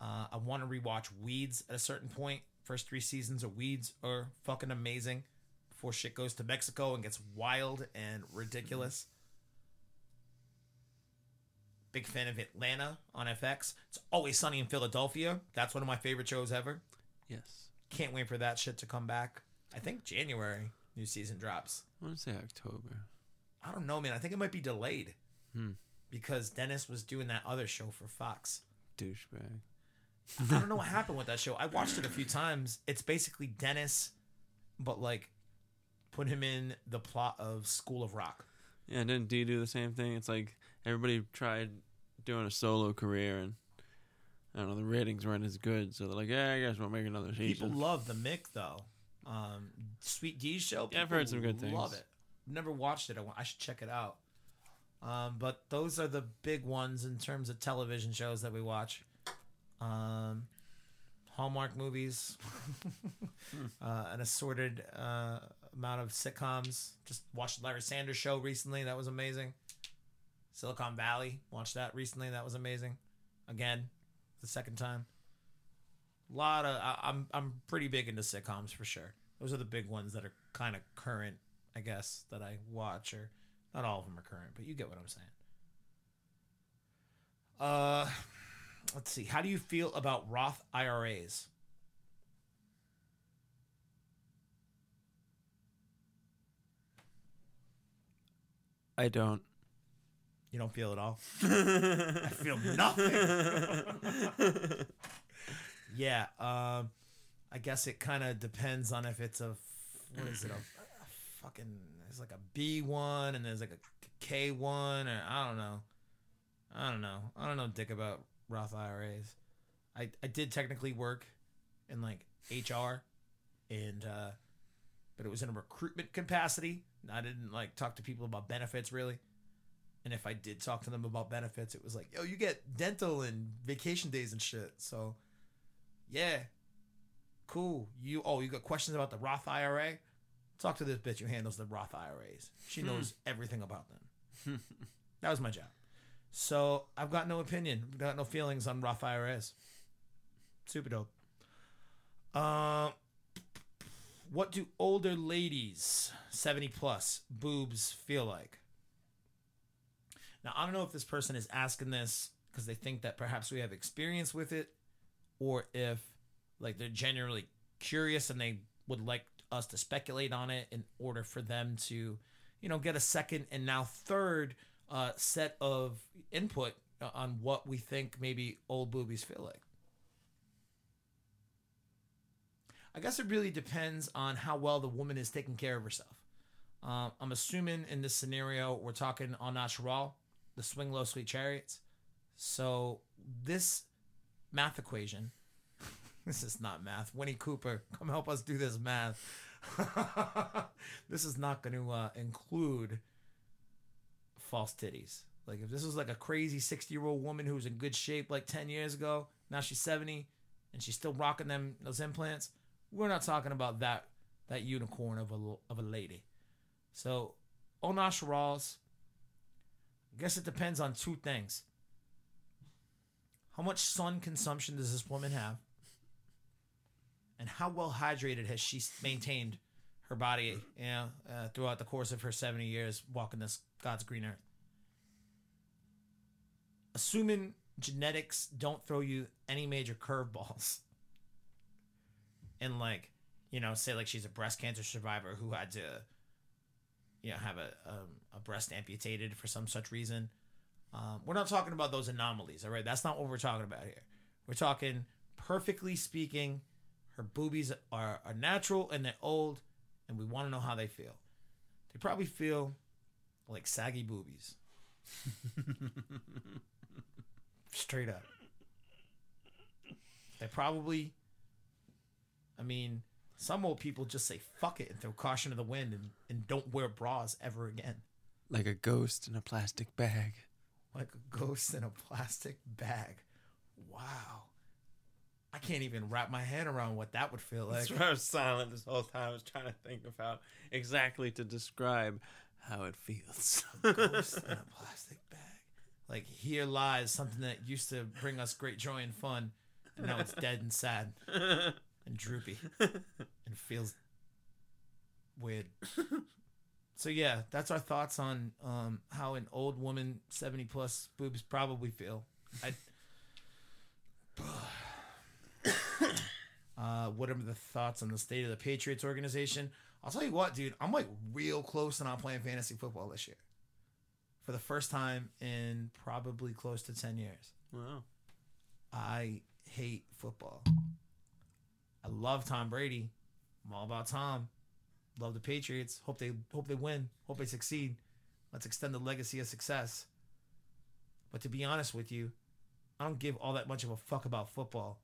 Uh, I want to rewatch Weeds at a certain point. First three seasons of Weeds are fucking amazing. Before shit goes to Mexico and gets wild and ridiculous. Big fan of Atlanta on FX. It's always sunny in Philadelphia. That's one of my favorite shows ever.
Yes.
Can't wait for that shit to come back. I think January new season drops.
I want to say October.
I don't know, man. I think it might be delayed
Hmm.
Because Dennis was doing that other show for Fox.
Douchebag.
I don't know what happened with that show. I watched it a few times. It's basically Dennis, but like put him in the plot of School of Rock.
Yeah, didn't D do the same thing? It's like everybody tried doing a solo career and I don't know, the ratings weren't as good, so they're like, Yeah, I guess we'll make another season.
People love the Mick though. Um, Sweet D's show.
Yeah, I've heard some good things.
Love it. Never watched it. I, wa- I should check it out. Um, but those are the big ones in terms of television shows that we watch. Um, Hallmark movies, uh, an assorted uh, amount of sitcoms. Just watched Larry Sanders Show recently. That was amazing. Silicon Valley. Watched that recently. That was amazing. Again, the second time. A lot of I, I'm I'm pretty big into sitcoms for sure. Those are the big ones that are kind of current, I guess, that I watch. Or not all of them are current, but you get what I'm saying. Uh, let's see. How do you feel about Roth IRAs?
I don't.
You don't feel it all. I feel nothing. yeah. Um, I guess it kind of depends on if it's a what is it a, a fucking there's like a B one and there's like a K one or I don't know. I don't know. I don't know dick about Roth IRAs. I I did technically work in like HR and uh but it was in a recruitment capacity. I didn't like talk to people about benefits really. And if I did talk to them about benefits, it was like, yo, you get dental and vacation days and shit. So, yeah, cool. You oh, you got questions about the Roth IRA? Talk to this bitch who handles the Roth IRAs. She knows everything about them. that was my job. So I've got no opinion, got no feelings on Roth IRAs. Super dope. Um, what do older ladies, seventy plus, boobs feel like? Now, I don't know if this person is asking this because they think that perhaps we have experience with it, or if like they're genuinely curious and they would like us to speculate on it in order for them to, you know, get a second and now third uh, set of input on what we think maybe old boobies feel like. I guess it really depends on how well the woman is taking care of herself. Um, I'm assuming in this scenario we're talking on natural, the swing low sweet chariots. So this math equation, this is not math. Winnie Cooper, come help us do this math. this is not going to uh, include false titties. Like if this was like a crazy 60 year old woman who was in good shape like 10 years ago, now she's 70 and she's still rocking them those implants. We're not talking about that that unicorn of a of a lady. So, au naturals, I guess it depends on two things. How much sun consumption does this woman have? And how well hydrated has she maintained her body, you know, uh, throughout the course of her 70 years walking this God's green earth? Assuming genetics don't throw you any major curveballs, and like, you know, say like she's a breast cancer survivor who had to, you know, have a um, a breast amputated for some such reason. Um, we're not talking about those anomalies, all right? That's not what we're talking about here. We're talking, perfectly speaking, her boobies are, are natural and they're old, and we want to know how they feel. They probably feel like saggy boobies. Straight up. They probably, I mean, some old people just say fuck it and throw caution to the wind and, and don't wear bras ever again.
Like a ghost in a plastic bag.
Like a ghost in a plastic bag. Wow. I can't even wrap my head around what that would feel like.
I was silent this whole time. I was trying to think of how exactly to describe how it feels.
ghost in a plastic bag. Like here lies something that used to bring us great joy and fun, and now it's dead and sad and droopy and feels weird. So yeah, that's our thoughts on um, how an old woman, seventy plus boobs probably feel. I. Uh, what are the thoughts on the state of the Patriots organization? I'll tell you what, dude. I'm like real close to not playing fantasy football this year. For the first time in probably close to 10 years.
wow.
I hate football. I love Tom Brady. I'm all about Tom. Love the Patriots. Hope they hope they win. Hope they succeed. Let's extend the legacy of success. But to be honest with you, I don't give all that much of a fuck about football.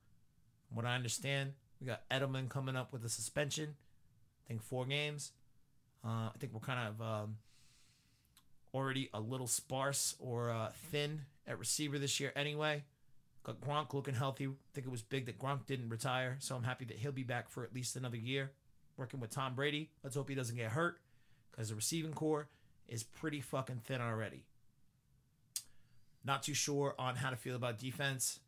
What I understand, we got Edelman coming up with a suspension. I think four games. Uh, I think we're kind of um, already a little sparse or uh, thin at receiver this year anyway. Got Gronk looking healthy. I think it was big that Gronk didn't retire, so I'm happy that he'll be back for at least another year. Working with Tom Brady. Let's hope he doesn't get hurt because the receiving core is pretty fucking thin already. Not too sure on how to feel about defense.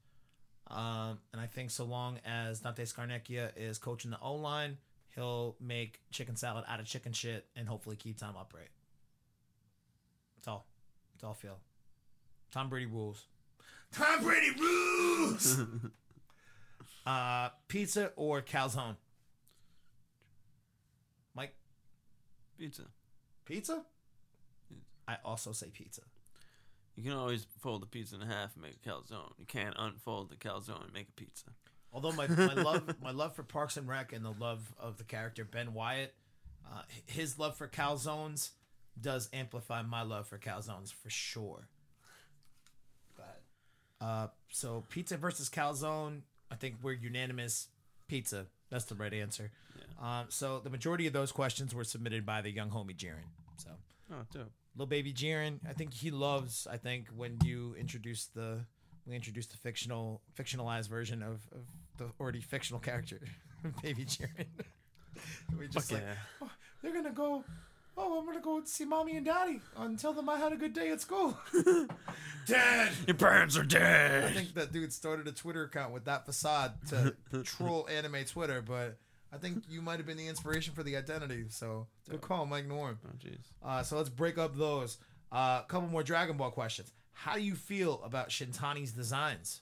Um, and I think so long as Dante Scarnecchia is coaching the O line, he'll make chicken salad out of chicken shit and hopefully keep Tom upright. That's all. That's all I feel. Tom Brady rules. Tom Brady rules. uh, pizza or calzone? Mike,
Pizza.
pizza? I also say pizza.
You can always fold the pizza in half and make a calzone. You can't unfold the calzone and make a pizza.
Although my, my love my love for Parks and Rec and the love of the character Ben Wyatt, uh, his love for calzones does amplify my love for calzones for sure.
Ahead.
Uh, so pizza versus calzone, I think we're unanimous. Pizza, that's the right answer. Um, so the majority of those questions were submitted by the young homie Jiren. So
Oh, dope.
little baby Jiren, I think he loves. I think when you introduce the we introduced the fictional fictionalized version of, of the already fictional character, baby Jiren. we just
Fuck
like
yeah.
"Oh, they're gonna go. Oh, I'm gonna go see mommy and daddy and tell them I had a good day at school. Dad.
Your parents are dead.
I think that dude started a Twitter account with that facade to troll anime Twitter, but I think you might have been the inspiration for the identity. So good call, Mike Norm.
Oh, jeez.
Uh, so let's break up those. A uh, couple more Dragon Ball questions. How do you feel about Shintani's designs?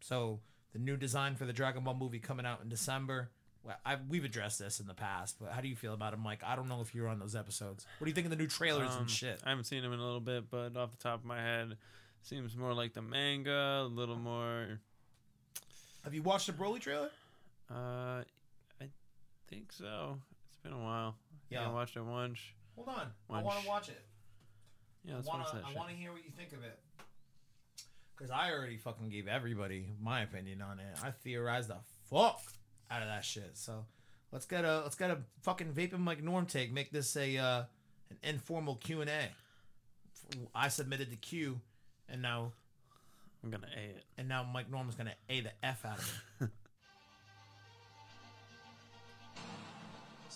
So the new design for the Dragon Ball movie coming out in December. Well, I've, we've addressed this in the past, but how do you feel about him, Mike? I don't know if you were on those episodes. What do you think of the new trailers
Um,
and shit?
I haven't seen him in a little bit, but off the top of my head, seems more like the manga, a little more.
Have you watched the Broly trailer?
Uh, think so. It's been a while. Yeah. I watched it once.
Hold on, I want to watch it.
Yeah,
I
let's
wanna,
watch that
I want to hear what you think of it. Because I already fucking gave everybody my opinion on it. I theorized the fuck out of that shit. So let's get a let's get a fucking vaping Mike Norm take. Make this a uh, an informal Q and A. I submitted the Q, and now
I'm gonna A it.
and now Mike Norm is gonna a the f out of me.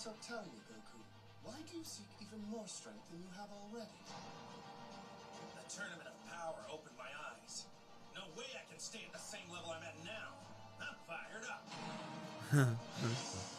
So tell me, Goku, why do you seek even more strength than you have already?
The tournament of power opened my eyes. No way I can stay at the same level I'm at now. I'm fired up.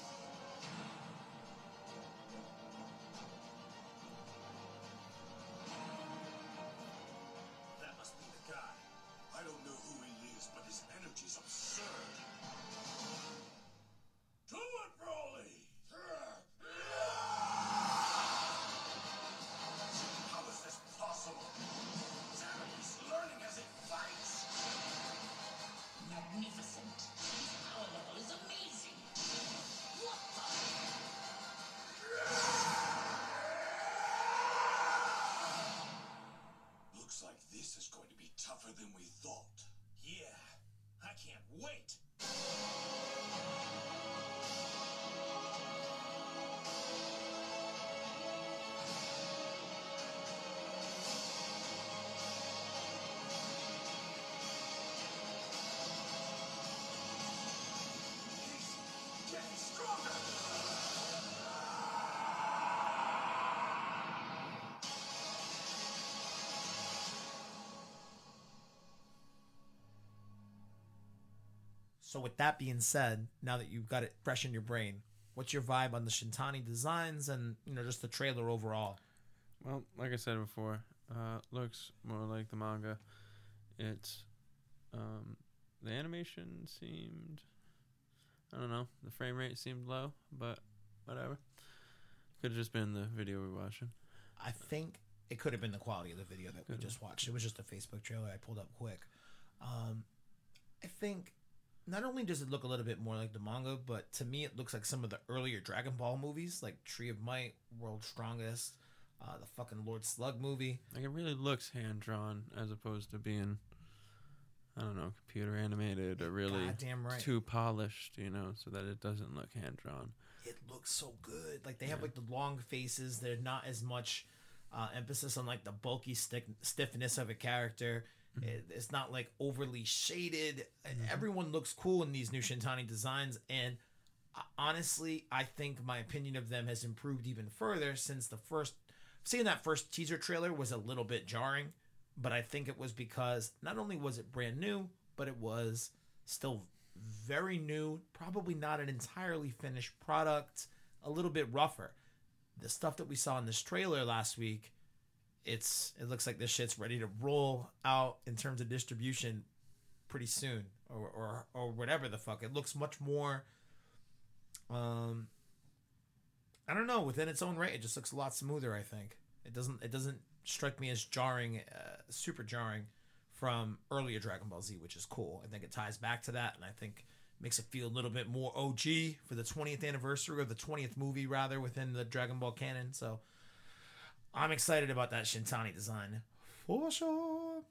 So with that being said, now that you've got it fresh in your brain, what's your vibe on the Shintani designs and you know just the trailer overall?
Well, like I said before, uh, looks more like the manga. It's um, the animation seemed, I don't know, the frame rate seemed low, but whatever. Could have just been the video we we're watching.
I think it could have been the quality of the video that we
Could've.
just watched. It was just a Facebook trailer I pulled up quick. Um, I think not only does it look a little bit more like the manga, but to me it looks like some of the earlier Dragon Ball movies, like Tree of Might, World's Strongest, uh, the fucking Lord Slug movie.
Like it really looks hand drawn as opposed to being, I don't know, computer animated or really
Goddamn right.
too polished, you know, so that it doesn't look hand drawn.
it looks so good. Like they have like the long faces. They're not as much uh, emphasis on like the bulky stick, stiffness of a character. It, it's not like overly shaded. Everyone looks cool in these new Shintani designs, and uh, honestly, I think my opinion of them has improved even further since the first. Seeing that first teaser trailer was a little bit jarring, but I think it was because not only was it brand new, but it was still very new, probably not an entirely finished product, a little bit rougher. The stuff that we saw in this trailer last week, it's it looks like this shit's ready to roll out in terms of distribution pretty soon or or or whatever the fuck. It looks much more um I don't know, within its own right, it just looks a lot smoother, I think. It doesn't it doesn't strike me as jarring uh, super jarring from earlier Dragon Ball Z, which is cool. I think it ties back to that, and I think makes it feel a little bit more OG for the 20th anniversary or the 20th movie rather within the Dragon Ball canon. So I'm excited about that Shintani design for sure.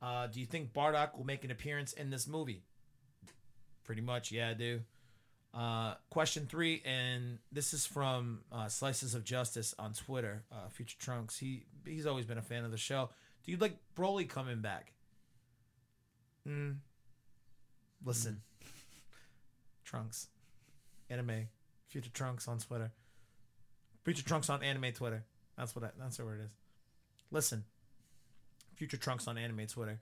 Uh, do you think Bardock will make an appearance in this movie? Pretty much, yeah, I do. Uh, question three, and this is from uh, Slices of Justice on Twitter. Uh, Future Trunks, he he's always been a fan of the show. Do you like Broly coming back? Mm. Listen, Trunks, anime, Future Trunks on Twitter, Future Trunks on anime Twitter. That's what I, that's where it is. Listen, Future Trunks on anime Twitter.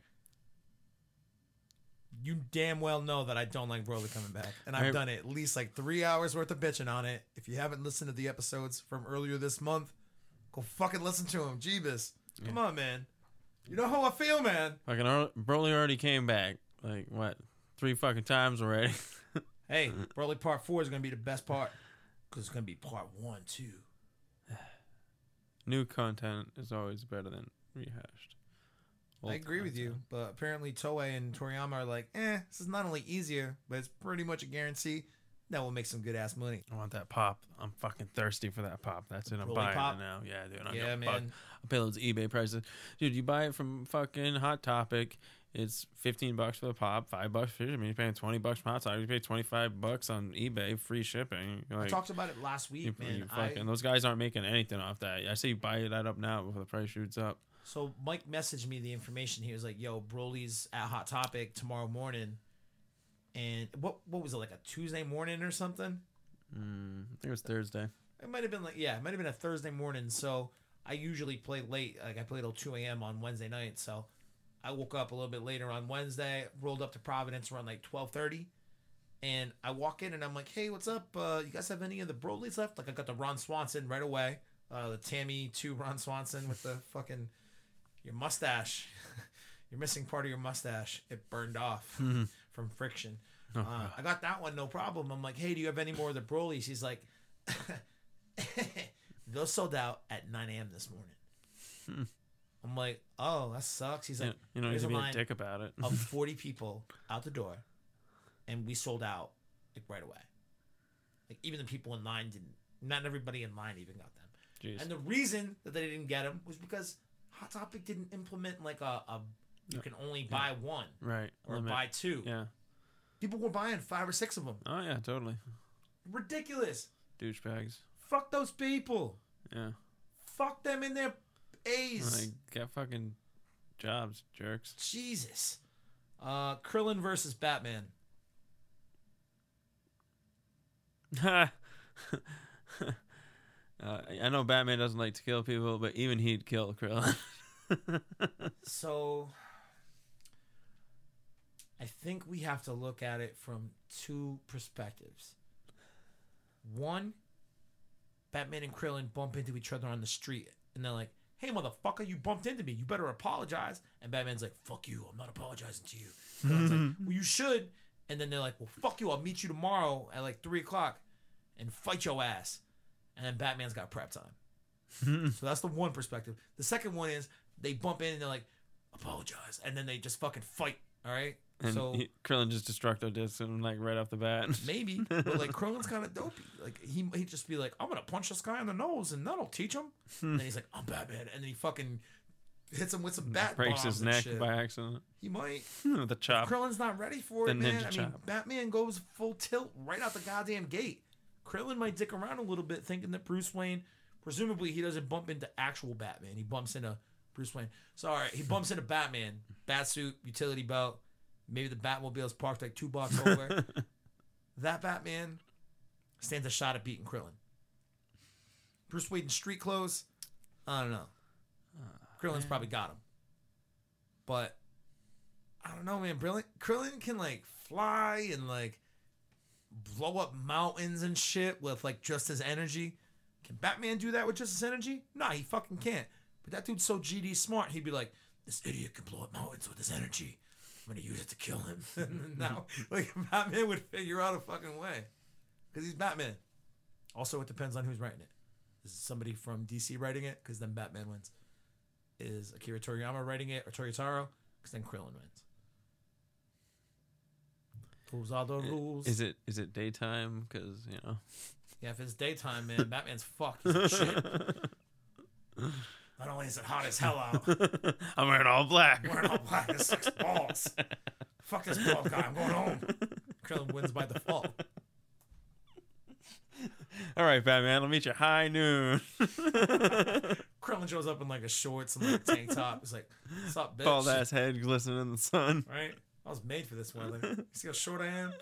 You damn well know that I don't like Broly coming back, and I've
Right.
done it at least like three hours worth of bitching on it. If you haven't listened to the episodes from earlier this month, go fucking listen to them. Jeebus, come on, man. You know how I feel, man.
Fucking Ar- Broly already came back. Like what? Three fucking times already.
Hey, Broly Part Four is gonna be the best part because it's gonna be Part One too.
New content is always better than rehashed.
I
Old
agree with you,
content.
but apparently Toei and Toriyama are like, eh, this is not only easier, but it's pretty much a guarantee that will make some good ass money.
I want that pop. I'm fucking thirsty for that pop. That's it. I'm
Broly
buying
pop?
it now. Yeah, dude. I'm
Yeah, man.
Fuck. I'll pay those eBay prices, dude. You buy it from fucking Hot Topic. It's fifteen bucks for the pop, five bucks for shipping. You're paying twenty bucks from Hot Topic. You pay twenty five bucks on eBay, free shipping.
I
Like,
talked about it last
you,
week, man.
you
I,
those guys aren't making anything off that. I say you buy that up now before the price shoots up.
so Mike messaged me the information. He was like, "Yo, Broly's at Hot Topic tomorrow morning." And what what was it like a Tuesday morning or something?
Mm, I think it was Thursday.
It might have been like yeah, it might have been a Thursday morning. So I usually play late, like I play till two a.m. on Wednesday night. So I woke up a little bit later on Wednesday, rolled up to Providence around like twelve thirty, and I walk in and I'm like, hey, what's up? Uh, you guys have any of the Broly's left? Like I got the Ron Swanson right away, uh, the Tammy two Ron Swanson with the fucking your mustache. You're missing part of your mustache. It burned off from friction. Uh, I got that one, no problem. I'm like, hey, do you have any more of the Broly's? He's like, those sold out at 9 a.m. this morning. I'm like, oh, that sucks. He's like,
you
"Here's
to
a
be a
line
dick about it.
of 40 people out the door, and we sold out like right away. Like even the people in line didn't. Not everybody in line even got them.
Jeez.
And the reason that they didn't get them was because Hot Topic didn't implement like a, a you can only buy one
right.
or
limit.
buy two.
Yeah.
People were buying five or six of them.
Oh yeah, totally.
Ridiculous.
Douchebags.
Fuck those people.
Yeah.
Fuck them in their A's.
Like get fucking jobs, jerks.
Jesus. Uh, Krillin versus Batman.
uh, I know Batman doesn't like to kill people, but even he'd kill Krillin.
So I think we have to look at it from two perspectives. One, Batman and Krillin bump into each other on the street, and they're like, "Hey, motherfucker, you bumped into me. You better apologize." And Batman's like, "Fuck you. I'm not apologizing to you." Like, mm-hmm. "Well, you should." And then they're like, "Well, fuck you. I'll meet you tomorrow at like three o'clock, and fight your ass." And then Batman's got prep time. Mm-hmm. so that's the one perspective. The second one is they bump in and they're like, "Apologize," and then they just fucking fight. All right.
And
so
he, Krillin just destructo discs him like right off the bat.
Maybe, but like Krillin's kind of dopey. Like he he'd just be like, "I'm gonna punch this guy in the nose, and that'll teach him." and then he's like, "I'm Batman," and then he fucking hits him with some bat
breaks his
and
neck
shit.
by accident
He might.
the chop.
Krillin's not ready for
The
it, man.
ninja
I mean,
chop.
Batman goes full tilt right out the goddamn gate. Krillin might dick around a little bit, thinking that Bruce Wayne, presumably, he doesn't bump into actual Batman. He bumps into Bruce Wayne. Sorry, he bumps into Batman, bat suit, utility belt. Maybe the Batmobile is parked like two blocks over. that Batman stands a shot at beating Krillin. Bruce Wayne in street clothes, I don't know. Ah, Krillin's probably got him, but I don't know, man. Brilliant. Krillin can like fly and like blow up mountains and shit with like just his energy. Can Batman do that with just his energy? Nah, he fucking can't. But that dude's so GD smart. He'd be like, this idiot can blow up mountains with his energy. I'm gonna use it to kill him. and now, like Batman would figure out a fucking way because he's Batman. Also, it depends on who's writing it. Is somebody from DC writing it? Because then Batman wins. Is Akira Toriyama writing it or Toyotaro? Because then Krillin wins. Rules are the rules.
Is it is it daytime? Because you know.
Yeah, if it's daytime, man, Batman's fucked. He's shit. Not only is it hot as hell out,
I'm wearing all black.
I'm wearing all black and six balls. Fuck this bald guy. I'm going home. Krillin wins by default.
all right, Batman. I'll meet you high noon.
Krillin shows up in like a shorts and like a tank top. He's like, "What's up, bitch?"
Bald ass head glistening in the sun.
Right? I was made for this weather. You see how short I am?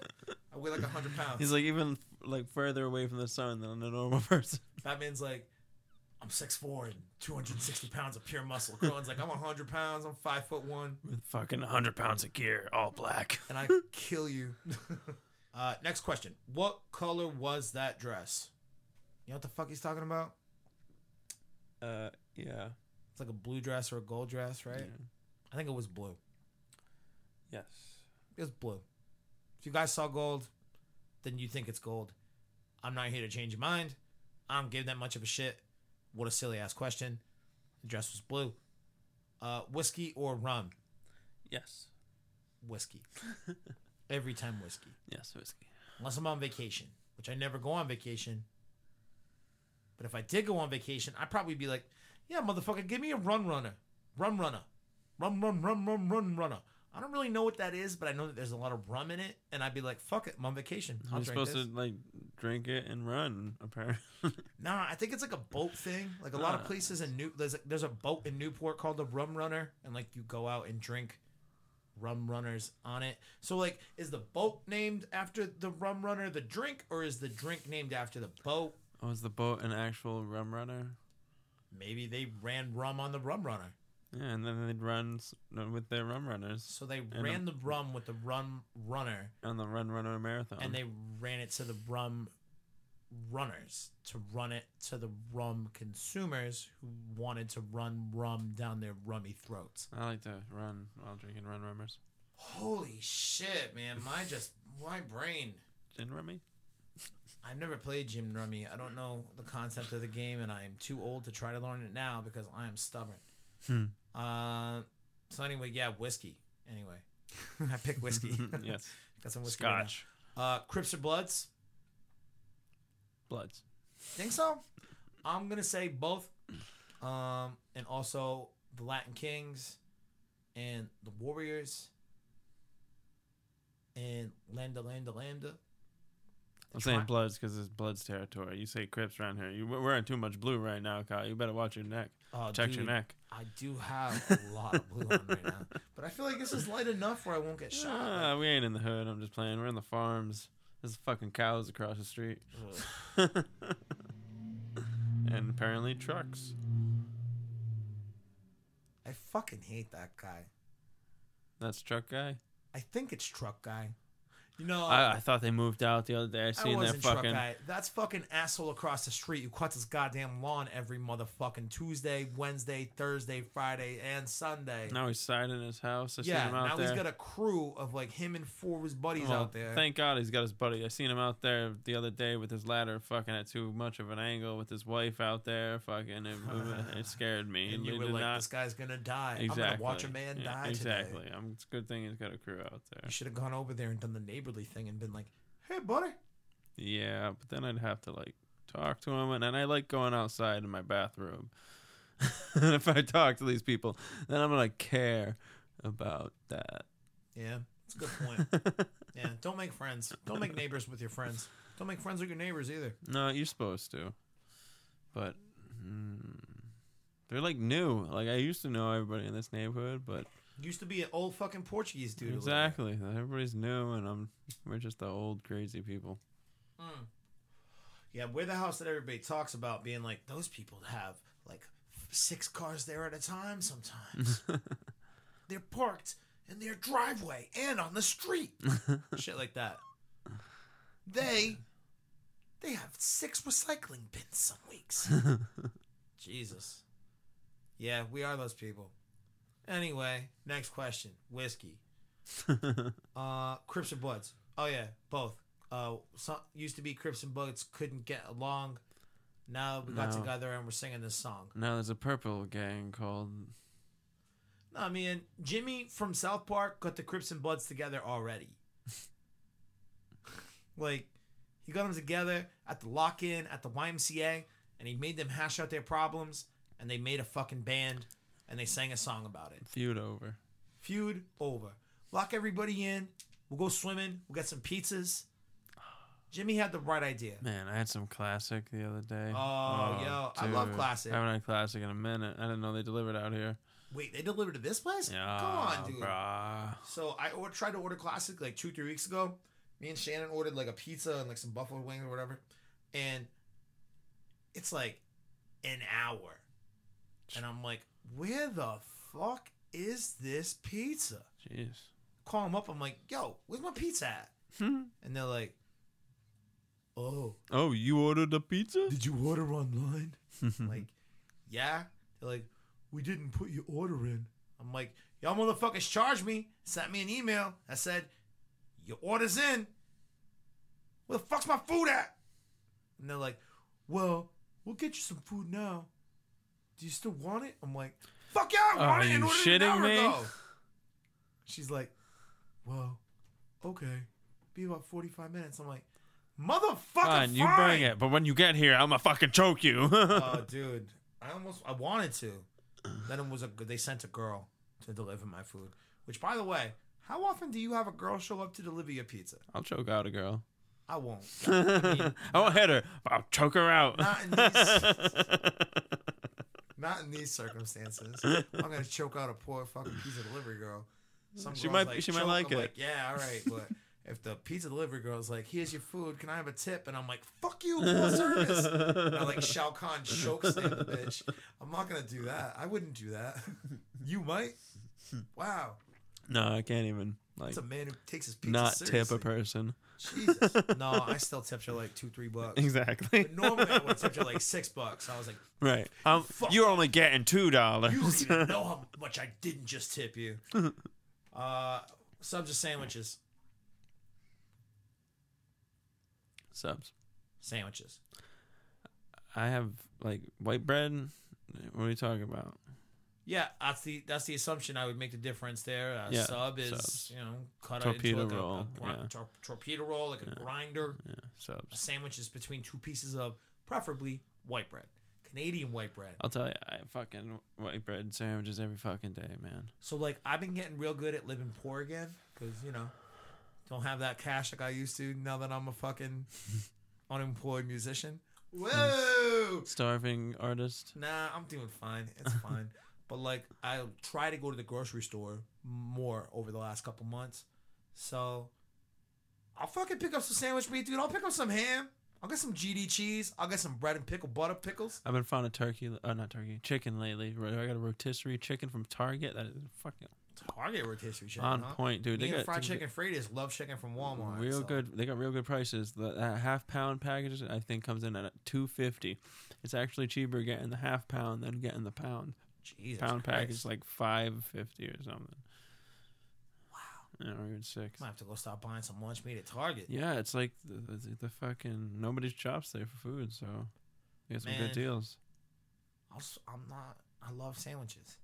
I weigh like hundred pounds.
He's like even like further away from the sun than a normal person.
Batman's like, I'm 6'4 and 260 pounds of pure muscle. Krillin's like, I'm 100 pounds, I'm 5 foot 1,
With fucking 100 pounds of gear, all black.
and I kill you. uh, next question. What color was that dress? You know what the fuck he's talking about?
Uh, yeah.
It's like a blue dress or a gold dress, right?
Yeah.
I think it was blue.
Yes.
It was blue. If you guys saw gold, then you think it's gold. I'm not here to change your mind. I don't give that much of a shit. What a silly ass question. The dress was blue. Uh, whiskey or rum?
Yes.
Whiskey. Every time whiskey.
Yes, whiskey.
Unless I'm on vacation, which I never go on vacation. But if I did go on vacation, I'd probably be like, yeah, motherfucker, give me a run runner. Run runner. Run, run, run, run, run, runner. I don't really know what that is, but I know that there's a lot of rum in it, and I'd be like, "Fuck it, I'm on vacation. I'll
You're supposed
this."
to like drink it and run. Apparently.
Nah, I think it's like a boat thing. Like a lot of
Ah.
places in New there's a, there's a boat in Newport called the Rum Runner, and like you go out and drink rum runners on it. So like, is the boat named after the rum runner, the drink, or is the drink named after the boat?
Was the boat an actual rum runner?
Maybe they ran rum on the rum runner,
Yeah, and then they'd run s- with their rum runners
so they ran the rum with the rum runner,
on the Run Runner Marathon.
and they ran it to the rum runners to run it to the rum consumers who wanted to run rum down their rummy throats.
I like to run while drinking Run Runners.
Holy shit, man! My just my brain.
Gin rummy?
I've never played Jim Rummy. I don't know the concept of the game, and I am too old to try to learn it now because I am stubborn.
Hmm.
Uh, so anyway, yeah, whiskey. Anyway, I pick whiskey.
yes.
Got some whiskey. right.
Scotch.
uh, Crips or Bloods?
Bloods.
Think so? I'm gonna say both. Um, and also the Latin Kings and the Warriors and Lambda Lambda Lambda.
I'm saying
Tri-
Bloods because it's Bloods territory. You say Crips around here. You, we're wearing too much blue right now, Kyle. You better watch your neck.
Oh,
Check your neck.
I do have a lot of blue on right now, but I feel like this is light enough where I won't get shot.
Ah, we ain't in the hood. I'm just playing. We're in the farms. There's fucking cows across the street. And apparently trucks.
I fucking hate that guy.
That's truck guy.
I think it's truck guy. You know,
I, I thought they moved out the other day. I seen that
wasn't truck
fucking.
That's fucking asshole across the street who cuts his goddamn lawn every motherfucking Tuesday, Wednesday, Thursday, Friday, and Sunday.
Now he's siding his house. I
yeah,
seen him out
now
there.
he's got a crew of like him and four of his buddies
Well,
out there.
Thank God he's got his buddy. I seen him out there the other day with his ladder, fucking at too much of an angle with his wife out there. Fucking, it, it scared me.
and you
It
were like,
not-
"This guy's gonna die.
exactly.
I'm gonna watch a man
Yeah,
die
Exactly.
today."
I'm, it's a good thing he's got a crew out there.
You should have gone over there and done the neighborly thing and been like, "Hey, buddy."
Yeah, but then I'd have to like talk to him, and then I like going outside in my bathroom. and if I talk to these people, then I'm gonna care about that.
Yeah, it's a good point. yeah, don't make friends. Don't make neighbors with your friends. Don't make friends with your neighbors either.
No, you're supposed to, but mm, they're like new. Like I used to know everybody in this neighborhood, but
Used to be an old fucking Portuguese dude.
exactly, everybody's new, and I'm we're just the old crazy people. Hmm.
Yeah, we're the house that everybody talks about being like those people have like six cars there at a time sometimes. They're parked in their driveway and on the street. Shit like that. They they have six recycling bins some weeks. Jesus. Yeah, we are those people. Anyway, next question. Whiskey. Uh Crips or Bloods? Oh yeah, both. Uh some used to be Crips and Bloods couldn't get along. Now we got
No.
together and we're singing this song.
Now there's a purple gang called
No, I mean Jimmy from South Park got the Crips and Bloods together already. like he got them together at the lock-in at the YMCA, and he made them hash out their problems, and they made a fucking band, and they sang a song about it.
Feud Over.
Feud over. Lock everybody in. We'll go swimming. We'll get some pizzas. Jimmy had the right idea.
Man, I had some classic the other day.
Oh, oh yo, I love classic.
I haven't had classic in a minute. I didn't know they delivered out here.
Wait, they delivered to this place?
Yeah,
Come on, dude.
Bruh.
So I or- tried to order classic like two, three weeks ago. Me and Shannon ordered like a pizza and like some buffalo wings or whatever, and it's like an hour, and I'm like, where the fuck is this pizza?
Jeez.
Call them up. I'm like, yo, where's my pizza at?
Hmm.
And they're like, oh,
Oh, you ordered a pizza?
did you order online? Like, yeah. They're like, we didn't put your order in. I'm like, y'all motherfuckers charged me, sent me an email that said, your order's in. Where the fuck's my food at? And they're like, well, we'll get you some food now. Do you still want it? I'm like, fuck yeah, I want
Are
it.
you
ordered it an
shitting me?
ago." She's like, well, okay. Be about 45 minutes. I'm like, motherfucker,
Fine, you
fine."
bring it. But when you get here, I'm gonna fucking choke you.
oh, dude, I almost I wanted to. Then it was a they sent a girl to deliver my food. Which, by the way, how often do you have a girl show up to deliver your pizza?
I'll choke out a girl.
I won't. I mean,
I won't hit her, but I'll choke her out.
not in these, not in these circumstances. I'm gonna choke out a poor fucking pizza delivery girl. Some
She might- she might like
I'm
it.
Like, yeah, all right, but. If the pizza delivery girl's like, "Here's your food. Can I have a tip?" and I'm like, "Fuck you, full service." And I like Shao Kahn choke slam the bitch. I'm not gonna do that. I wouldn't do that. You might. Wow,
no, I can't even like
it's a man who takes his pizza
not
seriously.
tip a person.
Jesus. No, I still tipped you like two, three bucks.
Exactly.
But normally I would tip you like six bucks. I was like,
right. Um,
Fuck
you're only getting two
you don't
dollars.
even know how much I didn't just tip you. Uh, subs or sandwiches?
Subs.
Sandwiches.
I have like white bread. What are you talking about?
Yeah, that's the that's the assumption I would make the difference there. Uh,
Yeah,
sub is
subs.
you know cut
Torpedo
into like
roll,
a, a
yeah.
tor- torpedo roll like a grinder.
Yeah,
A
subs.
sandwich is between two pieces of preferably white bread, Canadian white bread.
I'll tell you, I fucking white bread sandwiches every fucking day, man.
So like I've been getting real good at living poor again because you know don't have that cash like I used to now that I'm a fucking unemployed musician. Whoa!
Starving artist.
Nah, I'm doing fine. It's fine. but like I try to go to the grocery store more over the last couple months. So I'll fucking pick up some sandwich meat, dude. I'll pick up some ham. I'll get some GD cheese. I'll get some bread and pickle butter pickles.
I've been finding turkey, uh, not turkey, chicken lately. I got a rotisserie chicken from Target. That is fucking
Target rotisserie chicken.
on
huh?
point, dude.
Me
They got
fried chicken Fridays love chicken from Walmart.
real
so-
good. They got real good prices. The that half pound package I think comes in at two fifty. It's actually cheaper getting the half pound than getting the pound.
Jesus
pound
Christ.
is like five fifty or something. Wow. Yeah, or even six.
I might have to go stop buying some lunch meat at Target.
Yeah, it's like the, the, the fucking nobody's shops there for food, so you get some
Man.
good deals.
S- I'm not. I love sandwiches.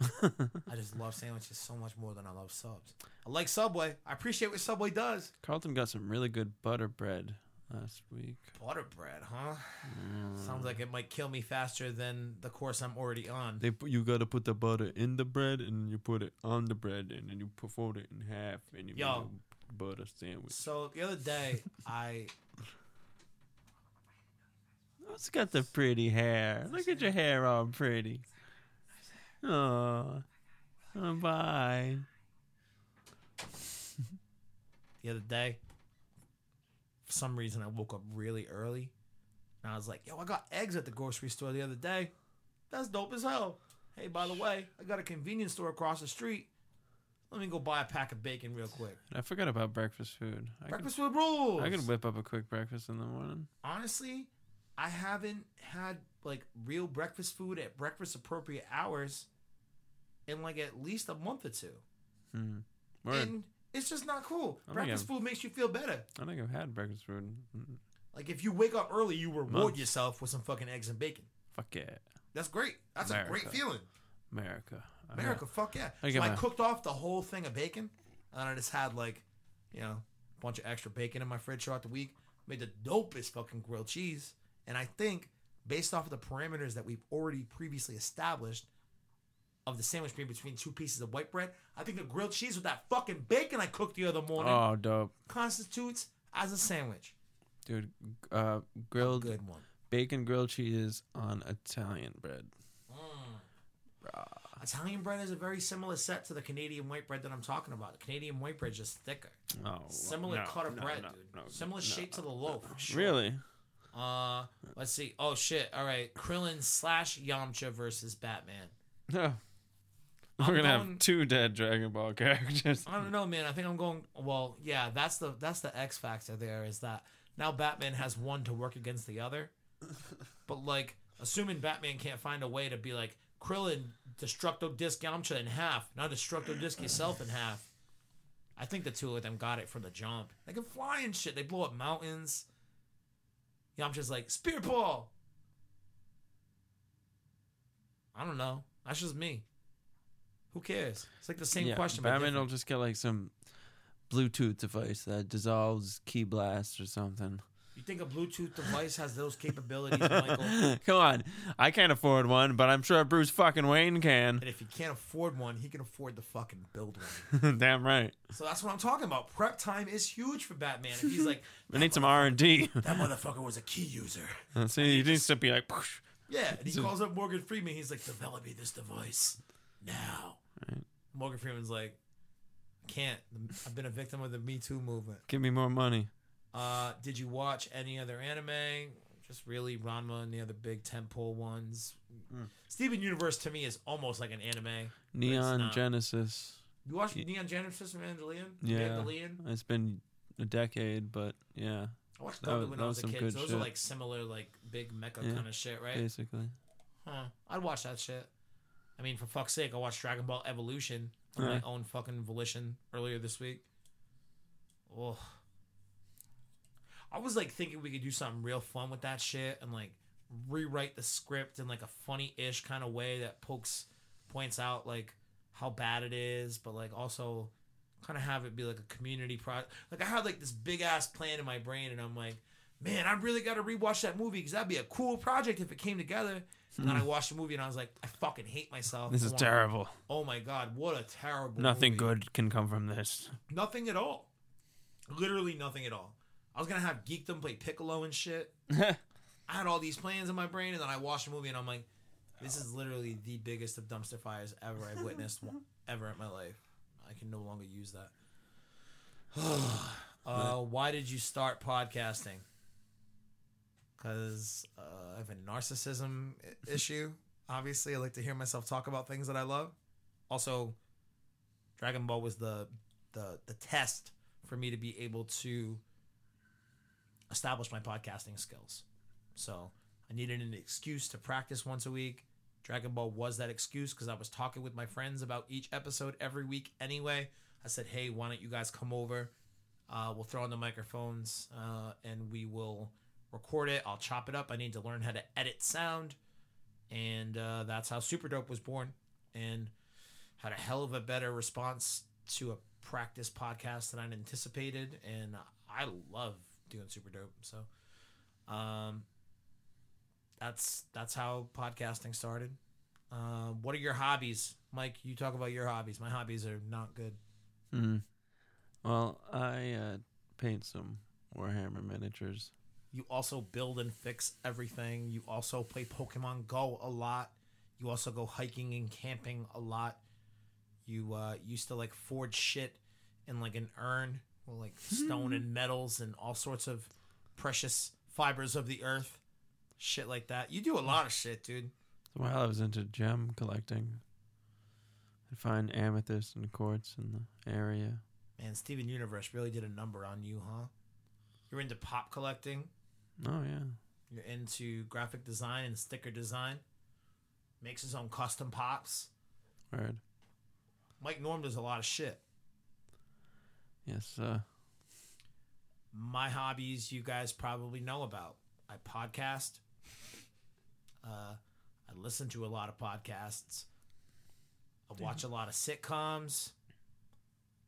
I just love sandwiches so much more than I love subs. I like Subway. I appreciate what Subway does.
Carlton got some really good butter bread last week.
Butter bread, huh?
Mm.
Sounds like it might kill me faster than the course I'm already on.
They put, you gotta put the butter in the bread and you put it on the bread and then you fold it in half and you
Yo.
make a butter sandwich.
So the other day, I
Who's got the pretty hair? Look at your hair all pretty. Oh, oh bye.
the other day, for some reason, I woke up really early, and I was like, "Yo, I got eggs at the grocery store the other day. That's dope as hell." Hey, by the way, I got a convenience store across the street. Let me go buy a pack of bacon real quick.
I forgot about breakfast food. I could,
Breakfast with rules.
I could whip up a quick breakfast in the morning.
honestly, I haven't had like real breakfast food at breakfast appropriate hours in like at least a month or two.
Hmm. Word.
And it's just not cool. Breakfast
I'm-
food makes you feel better.
I think I've had breakfast food.
Like if you wake up early, you reward
Months.
yourself with some fucking eggs and bacon.
Fuck yeah,
That's great. That's a great feeling.
America.
America, fuck yeah.
I
So I cooked off the whole thing of bacon, and I just had like, you know, a bunch of extra bacon in my fridge throughout the week. Made the dopest fucking grilled cheese, and I think based off of the parameters that we've already previously established of the sandwich being between two pieces of white bread, I think the grilled cheese with that fucking bacon I cooked the other morning
Oh, dope,
constitutes as a sandwich.
dude. Uh, grilled
good one.
bacon grilled cheese on Italian bread.
Italian bread is a very similar set to the Canadian white bread that I'm talking about. The Canadian white bread is just thicker.
Oh,
Similar
no,
cut of
no,
bread,
no,
dude.
no,
Similar
no.
shape to the loaf. Sure.
Really?
Uh, let's see. Oh shit! All right, Krillin slash Yamcha versus Batman.
No.
I'm
We're gonna
going-
have two dead Dragon Ball characters.
I don't know, man. I think I'm going. Well, yeah, that's the that's the X factor. There is that now Batman has one to work against the other, but like assuming Batman can't find a way to be like Krillin, destructo disc Yamcha in half, now destructo disc yourself in half. I think the two of them got it from the jump. They can fly and shit. They blow up mountains. Yamcha's like spirit ball. I don't know. That's just me. Who cares? It's like the same
yeah,
question.
Batman will just get like some Bluetooth device that dissolves ki blast or something.
You think a Bluetooth device has those capabilities, Michael?
Come on, I can't afford one, but I'm sure Bruce fucking Wayne can.
And if he can't afford one, he can afford the fucking build one.
Damn right.
So that's what I'm talking about. Prep time is huge for Batman. If he's like,
We need some R and D.
that motherfucker was a ki user.
Uh, see, he needs to be like, "Poosh."
Yeah, and he calls up Morgan Freeman. He's like, develop me this device now. Morgan Freeman's like, can't. I've been a victim of the Me Too movement.
give me more money.
Uh, did you watch any other anime? Just really Ranma and the other big tentpole ones. Steven Universe to me is almost like an anime.
Neon. Genesis.
You watched Neon Genesis Evangelion?
Yeah,
Evangelion?
it's been a decade, but yeah,
I watched
That
when
that
I
was
was a
some
kid.
good
Those
shit.
are like similar, like big mecha
Yeah,
kind of shit, right?
basically.
Huh. I'd watch that shit. I mean, for fuck's sake, I watched Dragon Ball Evolution on
Yeah.
my own fucking volition earlier this week. Oh. I was like thinking we could do something real fun with that shit and like rewrite the script in like a funny ish kind of way that pokes points out like how bad it is, but like also kind of have it be like a community project. Like I had like this big ass plan in my brain, and I'm like, man, I really got to rewatch that movie because that'd be a cool project if it came together. And then I watched the movie and I was like, I fucking hate myself.
Hmm. This is terrible.
Oh my god, what a terrible.
Nothing
movie.
good can come from this.
Nothing at all. Literally nothing at all. I was gonna have Geekdom play Piccolo and shit. I had all these plans in my brain, and then I watched the movie, and I'm like, this is literally the biggest of dumpster fires ever I've witnessed ever in my life. I can no longer use that. uh, why did you start podcasting? Because uh, I have a narcissism issue. Obviously, I like to hear myself talk about things that I love. Also, Dragon Ball was the the the test for me to be able to establish my podcasting skills. So I needed an excuse to practice once a week. Dragon Ball was that excuse because I was talking with my friends about each episode every week anyway. I said, hey, why don't you guys come over? Uh, we'll throw on the microphones uh, and we will record it. I'll chop it up. I need to learn how to edit sound. And uh, that's how Super Dope was born. And had a hell of a better response to a practice podcast than I'd anticipated. And I love doing Super Dope. So um, that's that's how podcasting started. Uh, what are your hobbies, Mike? You talk about your hobbies. My hobbies are not good.
Hmm. Well, I uh, paint some Warhammer miniatures.
You also build and fix everything. You also play Pokemon Go a lot. You also go hiking and camping a lot. You uh, used to like forge shit in like an urn with like stone and metals and all sorts of precious fibers of the earth. Shit like that. You do a lot of shit, dude.
So while I was into gem collecting, I'd find amethyst and quartz in the area.
Man, Steven Universe really did a number on you, huh? You're into pop collecting.
Oh yeah.
You're into graphic design and sticker design. Makes his own custom pops.
Word.
Mike Norm does a lot of shit.
Yes. Uh,
My hobbies, you guys probably know about. I podcast. Uh, I listen to a lot of podcasts. I watch a lot of sitcoms.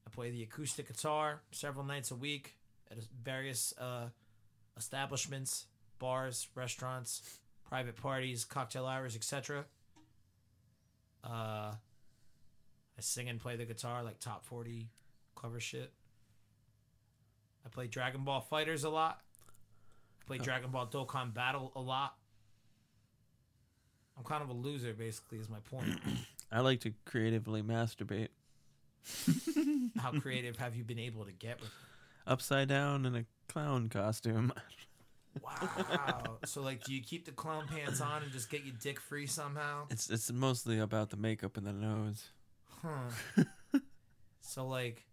I play the acoustic guitar several nights a week at various uh, establishments, bars, restaurants, private parties, cocktail hours, etc. Uh, I sing and play the guitar like top 40 cover shit. I play Dragon Ball FighterZ a lot. I play Dragon Ball Dokkan Battle a lot. I'm kind of a loser, basically, is my point.
I like to creatively masturbate
How creative have you been able to get with
upside down in a clown costume.
Wow. so like do you keep the clown pants on and just get your dick free somehow?
It's it's mostly about the makeup and the nose.
Huh. so like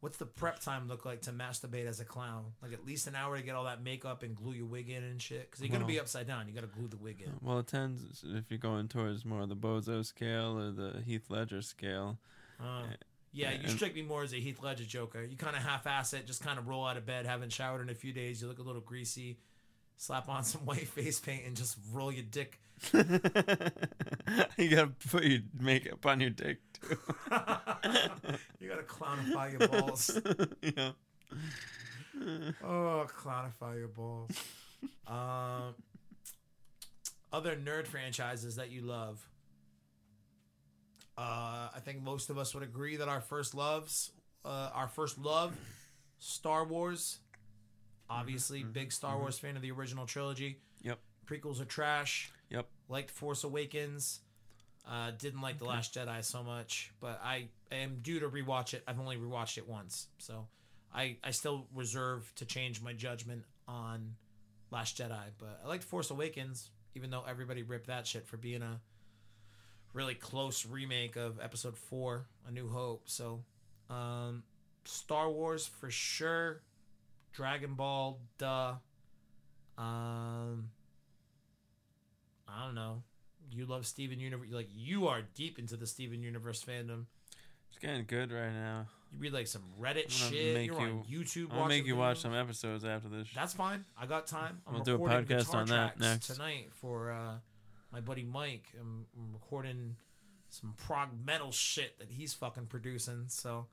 what's the prep time look like to masturbate as a clown? Like at least an hour to get all that makeup and glue your wig in and shit cuz you're going to be upside down. You got to glue the wig in.
Well, it tends if you're going towards more of the Bozo scale or the Heath Ledger scale.
Uh, yeah, you strike me more as a Heath Ledger Joker. You kind of half-ass it, just kind of roll out of bed, haven't showered in a few days. You look a little greasy. Slap on some white face paint and just roll your dick.
you gotta put your makeup on your dick too.
You gotta clownify your balls.
yeah.
Oh, clownify your balls. um, other nerd franchises that you love. Uh, I think most of us would agree that our first loves, uh, our first love, Star Wars. Obviously, big Star Wars fan of the original trilogy.
Yep.
Prequels are trash.
Yep.
Liked Force Awakens. Uh, didn't like The Last Jedi so much, but I am due to rewatch it. I've only rewatched it once, so I I still reserve to change my judgment on Last Jedi. But I liked Force Awakens, even though everybody ripped that shit for being a really close remake of Episode Four, A New Hope. So, um, Star Wars for sure. Dragon Ball, duh. Um, I don't know. You love Steven Universe. Like you are deep into the Steven Universe fandom.
It's getting good right now.
You read like some Reddit
gonna
shit. You're on YouTube.
I'll make you watch some episodes after this.
That's fine. I got time. I'm
We'll do a podcast on that next.
tonight for uh, my buddy Mike. I'm, I'm recording some prog metal shit that he's fucking producing. So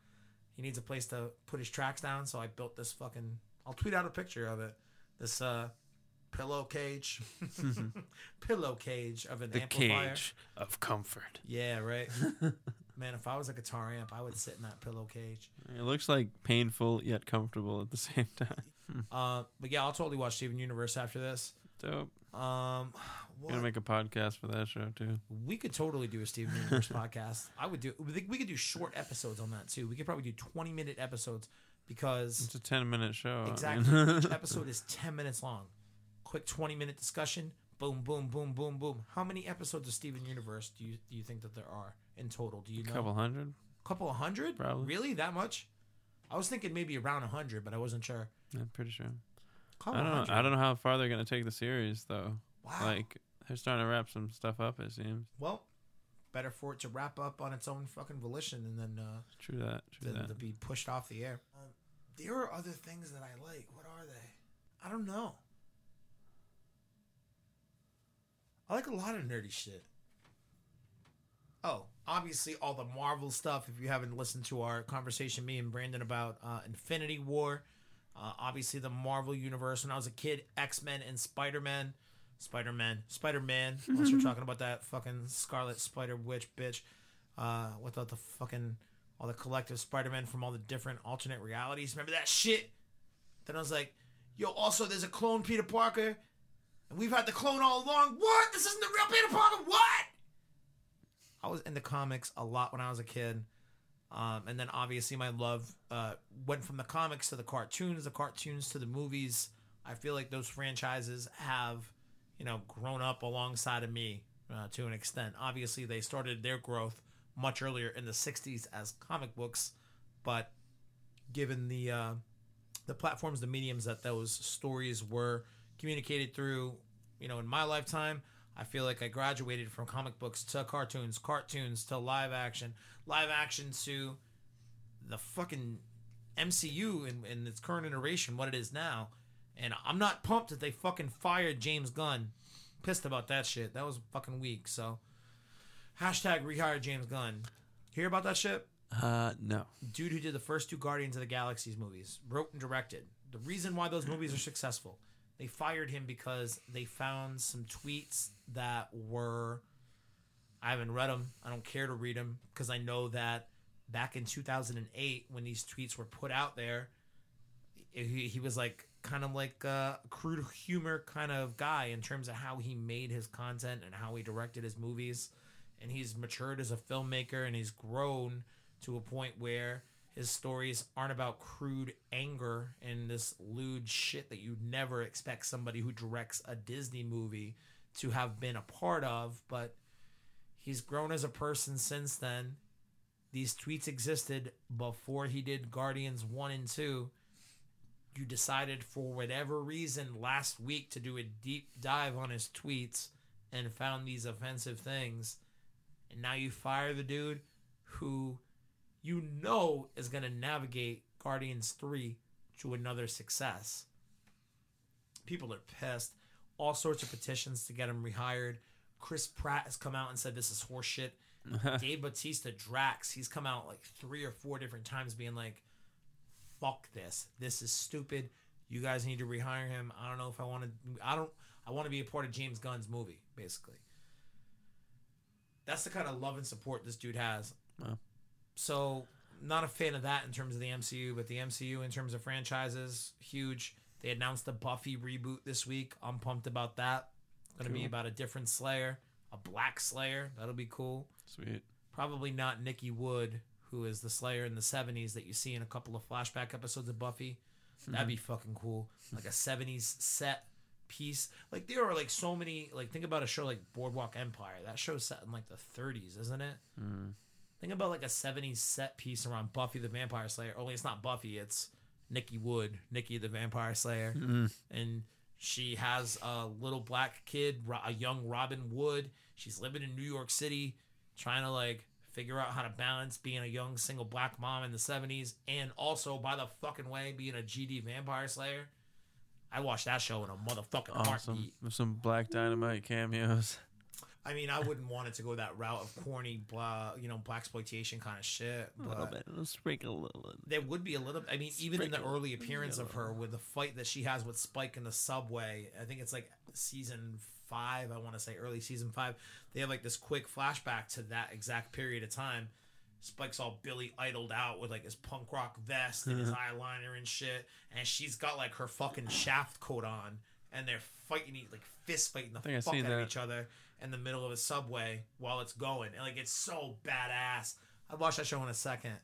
he needs a place to put his tracks down. So I built this fucking. I'll tweet out a picture of it. This uh, pillow cage, pillow cage of an
the
amplifier.
cage of comfort.
Yeah, right. Man, if I was a guitar amp, I would sit in that pillow cage.
It looks like painful yet comfortable at the same time.
Uh, but yeah, I'll totally watch Steven Universe after this.
Dope.
Um, what?
Gonna make a podcast for that show too.
We could totally do a Steven Universe podcast. I would do. We could do short episodes on that too. We could probably do twenty minute episodes because
It's a ten minute show. I
exactly
mean.
each episode is ten minutes long. Quick twenty minute discussion. Boom, boom, boom, boom, boom. How many episodes of Steven Universe do you do you think that there are in total? Do you
a
know?
couple hundred.
couple of hundred?
Probably.
Really? That much? I was thinking maybe around a hundred, but I wasn't sure.
I'm pretty sure. I don't know. I don't know how far they're gonna take the series though.
Wow.
Like they're starting to wrap some stuff up. It seems.
well, better for it to wrap up on its own fucking volition and then uh,
True that. True
than
that.
to be pushed off the air. Um, there are other things that I like. What are they? I don't know. I like a lot of nerdy shit. Oh, obviously all the Marvel stuff. If you haven't listened to our conversation, me and Brandon about uh, Infinity War, uh, obviously the Marvel universe. When I was a kid, X Men and Spider Man, Spider Man, Spider Man. Unless you're talking about that fucking Scarlet Spider Witch bitch, uh, without the fucking all the collective Spider Man from all the different alternate realities. Remember that shit? Then I was like, yo, also there's a clone Peter Parker, and we've had the clone all along. What? This isn't the real Peter Parker. What? I was into comics a lot when I was a kid. Um, and then obviously my love uh, went from the comics to the cartoons, the cartoons to the movies. I feel like those franchises have, you know, grown up alongside of me uh, to an extent. Obviously, they started their growth much earlier in the '60s as comic books, but given the uh, the platforms, the mediums that those stories were communicated through, you know, in my lifetime, I feel like I graduated from comic books to cartoons, cartoons to live action, live action to the fucking MCU in, in its current iteration, what it is now. And I'm not pumped that they fucking fired James Gunn. Pissed about that shit. That was fucking weak. So, hashtag rehire James Gunn. Hear about that shit?
Uh, no.
dude who did the first two Guardians of the Galaxies movies, wrote and directed. The reason why those movies are successful, they fired him because they found some tweets that were. I haven't read them. I don't care to read them because I know that back in 2008, when these tweets were put out there, he, he was like kind of like a crude humor kind of guy in terms of how he made his content and how he directed his movies. And he's matured as a filmmaker and he's grown to a point where his stories aren't about crude anger and this lewd shit that you'd never expect somebody who directs a Disney movie to have been a part of, but he's grown as a person since then. These tweets existed before he did Guardians 1 and 2. You decided for whatever reason last week to do a deep dive on his tweets and found these offensive things. And now you fire the dude who you know is going to navigate Guardians 3 to another success. People are pissed. All sorts of petitions to get him rehired. Chris Pratt has come out and said this is horseshit. Dave Bautista Drax, he's come out like three or four different times being like, fuck this. This is stupid. You guys need to rehire him. I don't know if I want to I don't I want to be a part of James Gunn's movie, basically. That's the kind of love and support this dude has.
Wow.
So, not a fan of that in terms of the MCU, but the MCU in terms of franchises, huge. They announced the Buffy reboot this week. I'm pumped about that. Going to be about a different Slayer, a Black Slayer. That'll be cool.
Sweet.
Probably not Nikki Wood, who is the Slayer in the 70s that you see in a couple of flashback episodes of Buffy. That'd mm-hmm. be fucking cool. Like a 70s set piece. Like there are like so many like think about a show like Boardwalk Empire. That show's set in like the 30s, isn't it? Mm-hmm. Think about like a 70s set piece around Buffy the Vampire Slayer. Only it's not Buffy, it's Nikki Wood, Nikki the Vampire Slayer. Mm-hmm. And she has a little black kid, a young Robin Wood. She's living in New York City, trying to like figure out how to balance being a young single black mom in the 70s and also, by the fucking way, being a GD Vampire Slayer. I watched that show in a motherfucking
Awesome.
heartbeat.
With some Black Dynamite cameos.
I mean, I wouldn't want it to go that route of corny, blah, you know, black exploitation kind of shit. But a little bit,
Let's sprinkle a little.
there would be a little. I mean, even in the early appearance of her with the fight that she has with Spike in the subway, I think it's like season five. I want to say early season five. They have like this quick flashback to that exact period of time. Spike's all Billy idled out with like his punk rock vest and his eyeliner and shit, and she's got like her fucking shaft coat on, and they're fighting, e- like fist fighting the fuck out of each other in the middle of a subway while it's going, and like it's so badass. I'd watch that show in a second,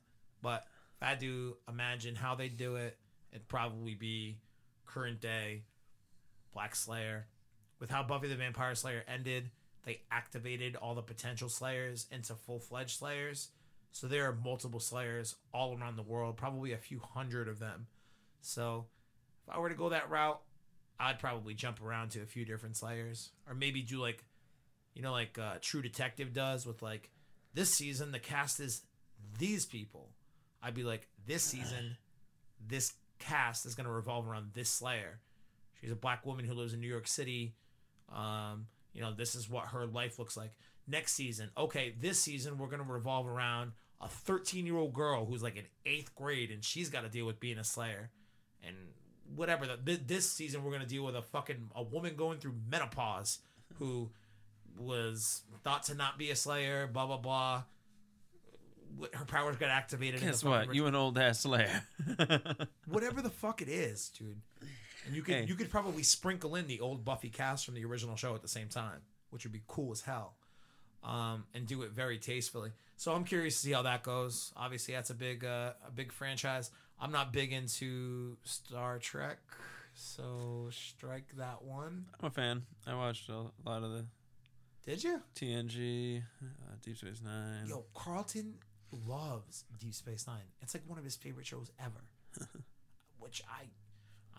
but if I do imagine how they do it, it'd probably be current day Black Slayer. With how Buffy the Vampire Slayer ended, they activated all the potential Slayers into full fledged Slayers. So there are multiple Slayers all around the world, probably a few hundred of them. So if I were to go that route, I'd probably jump around to a few different Slayers, or maybe do like, you know, like uh, True Detective does with like this season the cast is these people. I'd be like, this season, this cast is to revolve around this Slayer. She's a black woman who lives in New York City. Um, you know, this is what her life looks like. Next season, okay, this season we're to revolve around a 13 year old girl who's like in eighth grade and she's got to deal with being a Slayer. And whatever. The, this season we're going to deal with a fucking a woman going through menopause who was thought to not be a Slayer, blah, blah, blah. Her powers got activated.
Guess what? You an old ass Slayer.
whatever the fuck it is, dude. And you could
Hey.
you could probably sprinkle in the old Buffy cast from the original show at the same time, which would be cool as hell. Um, and do it very tastefully. So I'm curious to see how that goes. Obviously, that's a big uh, a big franchise. I'm not big into Star Trek, so strike that one.
I'm a fan. I watched a lot of the
Did you?
TNG, uh, Deep Space Nine.
Yo, Carlton loves Deep Space Nine. It's like one of his favorite shows ever. Which I,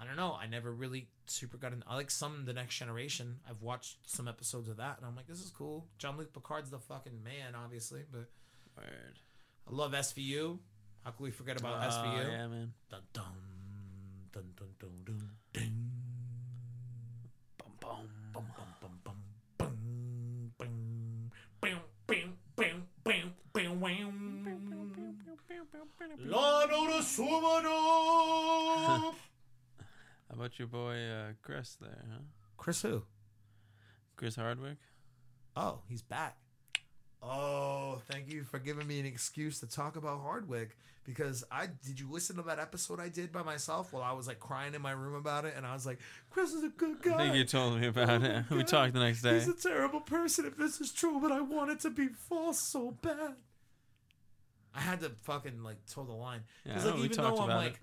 I don't know. I never really super got into. I like some The Next Generation. I've watched some episodes of that, and I'm like, this is cool. Jean-Luc Picard's the fucking man, obviously. But
Word.
I love SVU. How can we forget about
Oh,
SVU?
yeah, man.
Dun dun dun dun dun dun dun.
Bum, bum.
Bum, bum, bum, bum, bum, bum, bum, bum, bum, bum, bum, bum. Lord of the Summoner.
How about your boy uh, Chris there, huh?
Chris who?
Chris Hardwick.
Oh, he's back. Oh, thank you for giving me an excuse to talk about Hardwick because I did you listen to that episode I did by myself while I was like crying in my room about it and I was like, Chris is a good guy.
I think you told me oh about
Oh
it. We
God.
talked the next day.
He's a terrible person if this is true, but I want it to be false so bad. I had to fucking like toe the line
Yeah,
because
I
like even though I'm like,
it.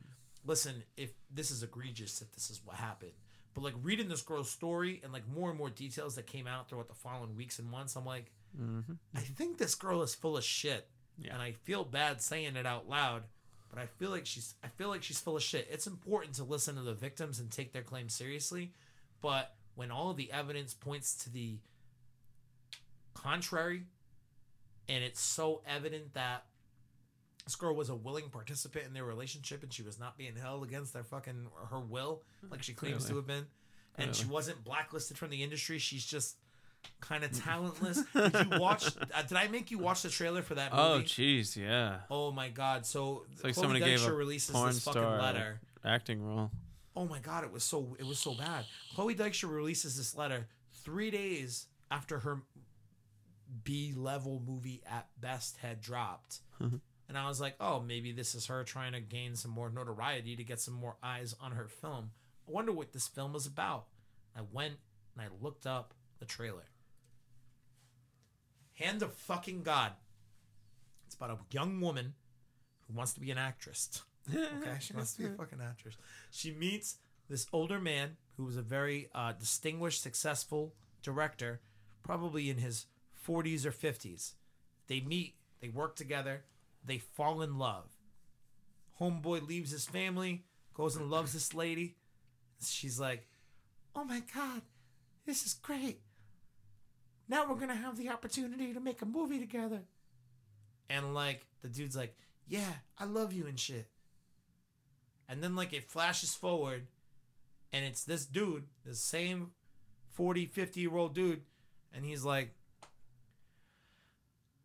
listen, if this is egregious, if this is what happened, but like reading this girl's story and like more and more details that came out throughout the following weeks and months, I'm like,
Mm-hmm.
I think this girl is full of shit,
Yeah.
and I feel bad saying it out loud. But I feel like she's I feel like she's full of shit. It's important to listen to the victims and take their claims seriously, but when all of the evidence points to the contrary, and it's so evident that this girl was a willing participant in their relationship and she was not being held against their fucking her will, like she claims to have been, and she wasn't blacklisted from the industry. She's just kind of talentless. did you watch? Uh, did I make you watch the trailer for that movie?
Oh, jeez, yeah.
Oh my god! So
It's like
Chloe
somebody gave a
releases
porn
this fucking
star
letter.
acting role.
Oh my god! It was so it was so bad. Chloe Dykstra releases this letter three days after her B level movie at best had dropped, and I was like, oh, maybe this is her trying to gain some more notoriety to get some more eyes on her film. I wonder what this film is about. I went and I looked up the trailer. Hand of fucking God. It's about a young woman who wants to be an actress. Okay, she wants to be a fucking actress. She meets this older man who was a very uh, distinguished, successful director, probably in his 40s or 50s. They meet, they work together, they fall in love. Homeboy leaves his family, goes and loves this lady. She's like, "Oh my god, this is great. Now we're gonna have the opportunity to make a movie together." And like the dude's like, "Yeah, I love you and shit." And then like it flashes forward and it's this dude, the same 40, 50 year old dude, and he's like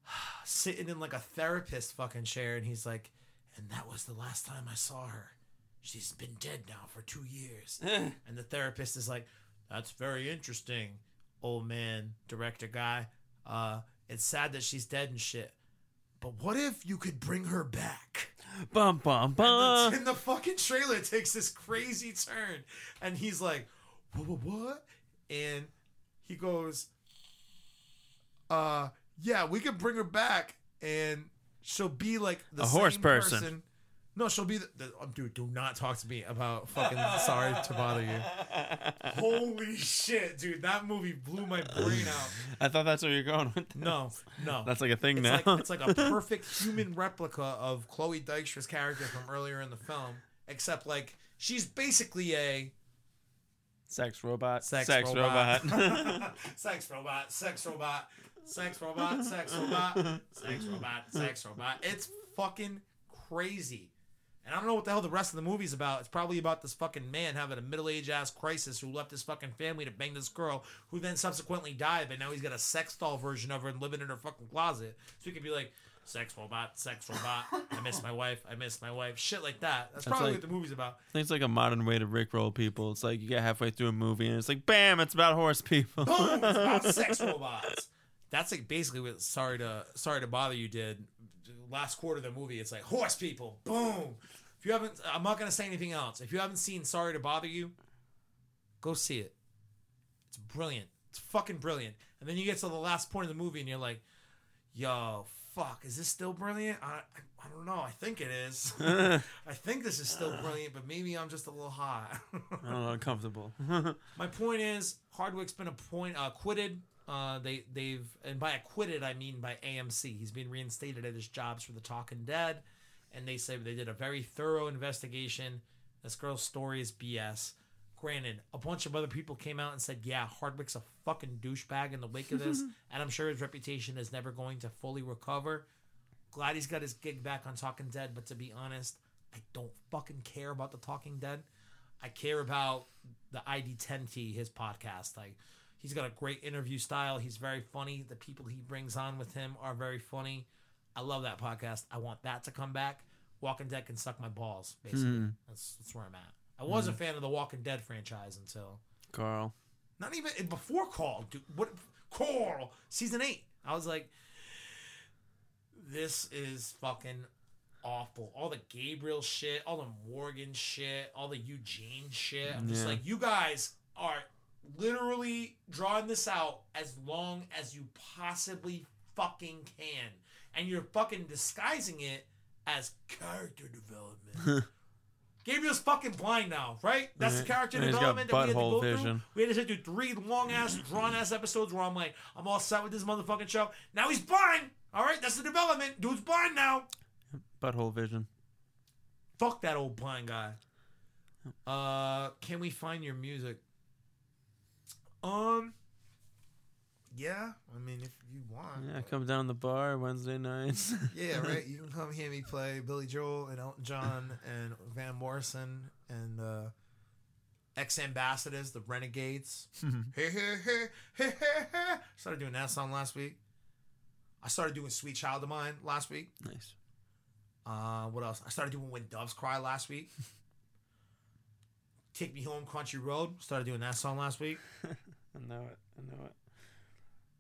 sitting in like a therapist fucking chair and he's like, and that was the last time I saw her. She's been dead now for two years. and the therapist is like, that's very interesting, old man, director guy. Uh, it's sad that she's dead and shit. But what if you could bring her back?
Bum bum
And
bum.
the, and the fucking trailer takes this crazy turn, and he's like, "What? What? what?" And he goes, "Uh, yeah, we could bring her back, and she'll be like the
A
same
horse person.
No, she'll be the, the um, dude. Do not talk to me about fucking. sorry to bother you. Holy shit, dude! That movie blew my brain out.
I thought that's where you're going with that.
No, no,
That's like a thing
it's
now.
like it's like a perfect human replica of Chloe Dykstra's character from earlier in the film, except like she's basically a
sex robot.
sex,
sex
robot,
robot.
sex robot, sex robot, sex robot, sex robot, sex robot, sex robot. It's fucking crazy. And I don't know what the hell the rest of the movie's about. It's probably about this fucking man having a middle aged ass crisis who left his fucking family to bang this girl who then subsequently died, but now he's got a sex doll version of her and living in her fucking closet. So he could be like, sex robot, sex robot, I miss my wife, I miss my wife, shit like that. That's, probably
like-
what the movie's about.
I think it's like a modern way to rickroll people. It's like you get halfway through a movie and it's like, bam, it's about horse people.
Boom! It's about sex robots. That's like basically what sorry to sorry to bother you did. Last quarter of the movie, it's like horse people. Boom. If you haven't, I'm not gonna say anything else. If you haven't seen Sorry to Bother You, go see it. It's brilliant. It's fucking brilliant. And then you get to the last point of the movie, and you're like, "Yo, fuck, is this still brilliant? I, I, I don't know. I think it is. I think this is still brilliant, but maybe I'm just a little hot."
I don't know, uncomfortable.
My point is, Hardwick's been appointed, uh, acquitted. Uh, they they've and by acquitted I mean by AMC. He's been reinstated at his jobs for The Talking Dead, and they say they did a very thorough investigation. This girl's story is BS. Granted, a bunch of other people came out and said, "Yeah, Hardwick's a fucking douchebag in the wake of this," and I'm sure his reputation is never going to fully recover. Glad he's got his gig back on Talking Dead, but to be honest, I don't fucking care about The Talking Dead. I care about the ID10T, his podcast. Like, he's got a great interview style. He's very funny. The people he brings on with him are very funny. I love that podcast. I want that to come back. Walking Dead can suck my balls, basically. Hmm. That's, that's where I'm at. I was a hmm. fan of the Walking Dead franchise until
Carl.
not even eh, before Carl. Dude, what Carl season eight? I was like, this is fucking awful. All the Gabriel shit, all the Morgan shit, all the Eugene shit. I'm just
Yeah.
like, you guys are literally drawing this out as long as you possibly fucking can, and you're fucking disguising it as character development. Gabriel's fucking blind now, right? That's the character
And he's got
development that we had to
butthole
go
vision.
through. We had to do three long ass, drawn ass episodes where I'm like, I'm all set with this motherfucking show. Now he's blind. All right, that's the development. Dude's blind now.
Butthole vision.
Fuck that old blind guy. Uh, can we find your music? Um. Yeah, I mean, if you want.
Yeah, come down the bar Wednesday nights.
Yeah, right. You can come hear me play Billy Joel and Elton John and Van Morrison and uh, X Ambassadors, the Renegades. hey, hey, hey, hey, hey, hey. Started doing that song last week. I started doing Sweet Child of Mine last week.
nice.
Uh, what else? I started doing When Doves Cry last week. Take Me Home, Country Road. Started doing that song last week.
I know it. I know it.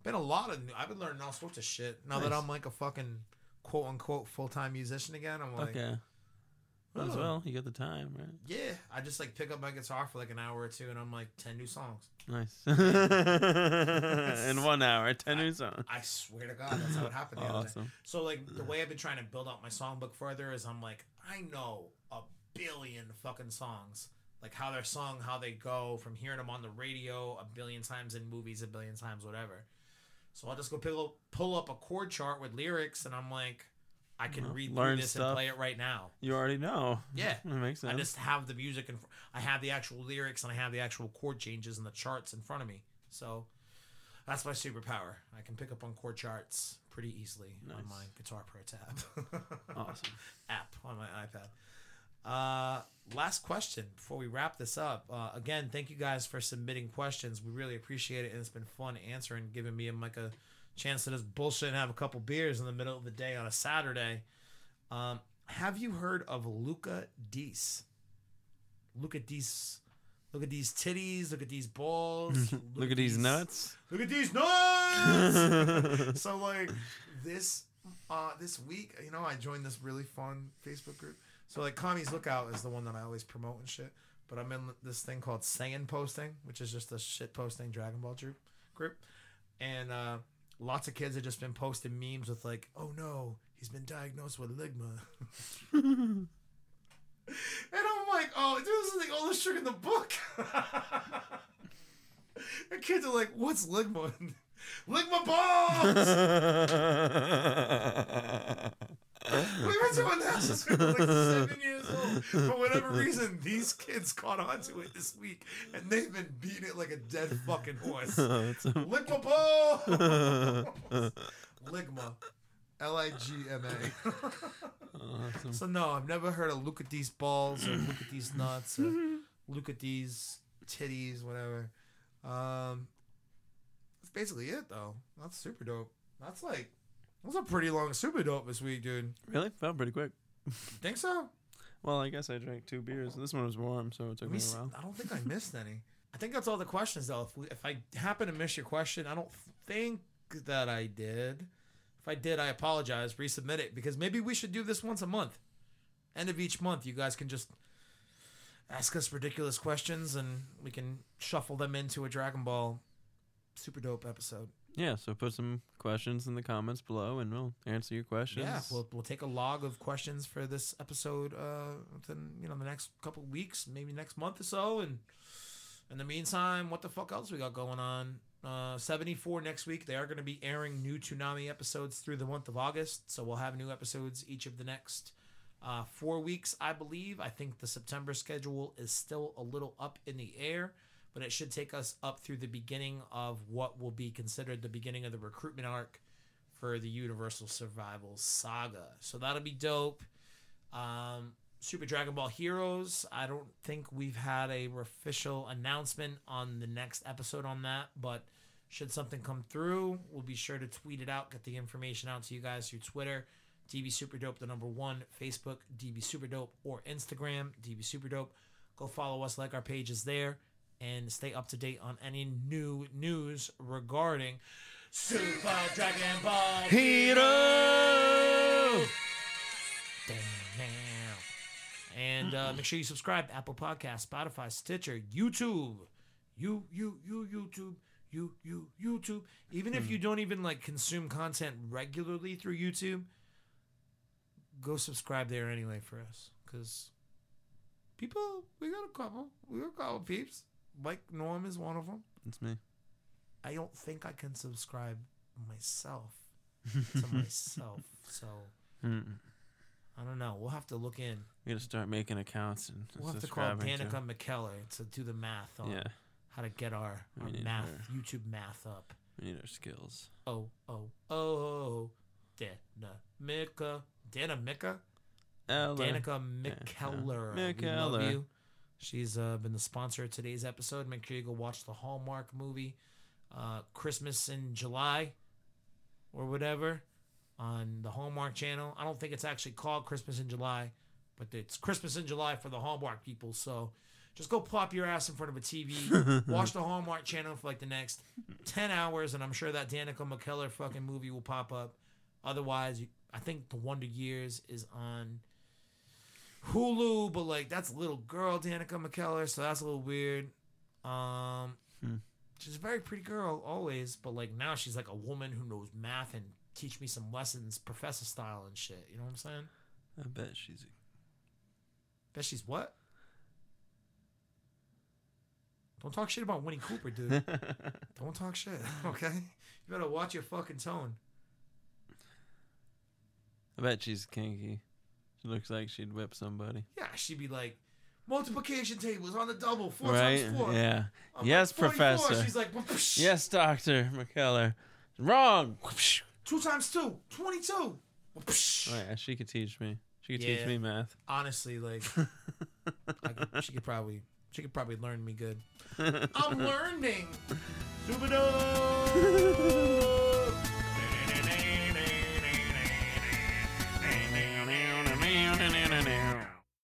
Been a lot of. New, I've been learning all sorts of shit. Now that I'm like a fucking quote unquote full time musician again, I'm like,
okay. As
oh.
well. You got the time, right?
Yeah, I just like pick up my guitar for like an hour or two, and I'm like ten new songs.
Nice. In one hour, ten new songs.
I swear to God, that's how it happened. The other day.
Awesome.
So like the way I've been trying to build out my songbook further is I'm like I know a billion fucking songs, like how they're sung, how they go, from hearing them on the radio a billion times in movies, a billion times, whatever. So I'll just go pull, pull up a chord chart with lyrics, and I'm like, I can
Well,
read through this
stuff.
and play it right now.
You already know.
Yeah.
That makes sense.
I just have the music and I have the actual lyrics and I have the actual chord changes and the charts in front of me. So that's my superpower. I can pick up on chord charts pretty easily on my Guitar Pro tab
awesome.
app on my iPad. Uh, last question before we wrap this up. Uh, again, thank you guys for submitting questions. We really appreciate it, and it's been fun answering, giving me like a chance to just bullshit and have a couple beers in the middle of the day on a Saturday. Um, have you heard of Luca Dees? Look at these. Look at these titties. Look at these balls.
Look at these nuts.
Look at these nuts. so like this uh this week, you know, I joined this really fun Facebook group. So like Kami's Lookout is the one that I always promote and shit. But I'm in this thing called Saiyan Posting, which is just a shit posting Dragon Ball group group. And uh lots of kids have just been posting memes with like, oh no, he's been diagnosed with ligma. And I'm like, oh, dude, this is the oldest trick in the book. the kids are like, what's Ligma? Ligma balls! We've been doing that since we were like seven years old. For whatever reason, these kids caught on to it this week, and they've been beating it like a dead fucking horse. Ligma ball! Ligma. L I G M A. So no, I've never heard of look at these balls or look at these nuts or look at these titties, whatever. Um, that's basically it though. That's super dope. That's like that's a pretty long super dope this week, dude.
Really? Felt pretty quick.
Think so?
Well, I guess I drank two beers. This one was warm, so it took
me
me a while.
I don't think I missed any. I think that's all the questions though. If we, if I happen to miss your question, I don't think that I did. If I did, I apologize. Resubmit it because maybe we should do this once a month. End of each month, you guys can just ask us ridiculous questions and we can shuffle them into a Dragon Ball super dope episode.
Yeah, so put some questions in the comments below, and we'll answer your questions.
Yeah, we'll, we'll take a log of questions for this episode uh, within you know the next couple weeks, maybe next month or so. And in the meantime, what the fuck else we got going on? Uh, 74 next week. They are going to be airing new Toonami episodes through the month of August, so we'll have new episodes each of the next uh, four weeks, I believe. I think the September schedule is still a little up in the air, but it should take us up through the beginning of what will be considered the beginning of the recruitment arc for the Universal Survival Saga. So that'll be dope. Um, Super Dragon Ball Heroes. I don't think we've had a official announcement on the next episode on that, but should something come through, we'll be sure to tweet it out, get the information out to you guys through Twitter, DB Super Dope, the number one, Facebook, DB Super Dope, or Instagram, DB Super Dope. Go follow us, like our pages there, and stay up to date on any new news regarding Super Dragon Ball Hero. Damn. And uh, make sure you subscribe Apple Podcasts, Spotify, Stitcher, YouTube. You, you, you, YouTube. You, you, YouTube. Even if you don't even like consume content regularly through YouTube, go subscribe there anyway for us. Because people, we got a couple. We got a couple peeps. Mike Norm is one of them.
It's me.
I don't think I can subscribe myself to myself. So
Mm.
I don't know. We'll have to look in.
We gotta start making accounts and
We'll have to call
subscribing to-
Danica McKellar to do the math on
Yeah,
how to get our, our
need
math
her.
YouTube math up.
we need our skills.
Oh oh oh, Dana Mika, Dana Mika,
Ella.
Danica McKellar. We love
McKellar.
you. She's uh, been the sponsor of today's episode. Make sure you go watch the Hallmark movie, uh, Christmas in July, or whatever, on the Hallmark channel. I don't think it's actually called Christmas in July, but it's Christmas in July for the Hallmark people. So just go plop your ass in front of a TV, watch the Hallmark channel for like the next 10 hours, and I'm sure that Danica McKellar fucking movie will pop up. Otherwise, I think The Wonder Years is on Hulu, but like that's a little girl Danica McKellar, so that's a little weird. Um,
Hmm.
she's a very pretty girl always, but like now she's like a woman who knows math and teach me some lessons, professor style and shit. You know what I'm saying?
I bet she's. A-
Bet she's what? Don't talk shit about Winnie Cooper, dude. Don't talk shit, okay? You better watch your fucking tone.
I bet she's kinky. Looks like she'd whip somebody.
Yeah, she'd be like, multiplication tables on the double, four
right?
times four.
Yeah.
I'm
yes,
like,
Professor.
She's like, "Whoosh."
Yes, Doctor McKellar. Wrong. Whoosh.
Two times two, 22. Whoosh.
Oh, yeah, she could teach me. She could
Yeah.
teach me math.
Honestly, like, could, she could probably, she could probably learn me good. I'm learning. Super.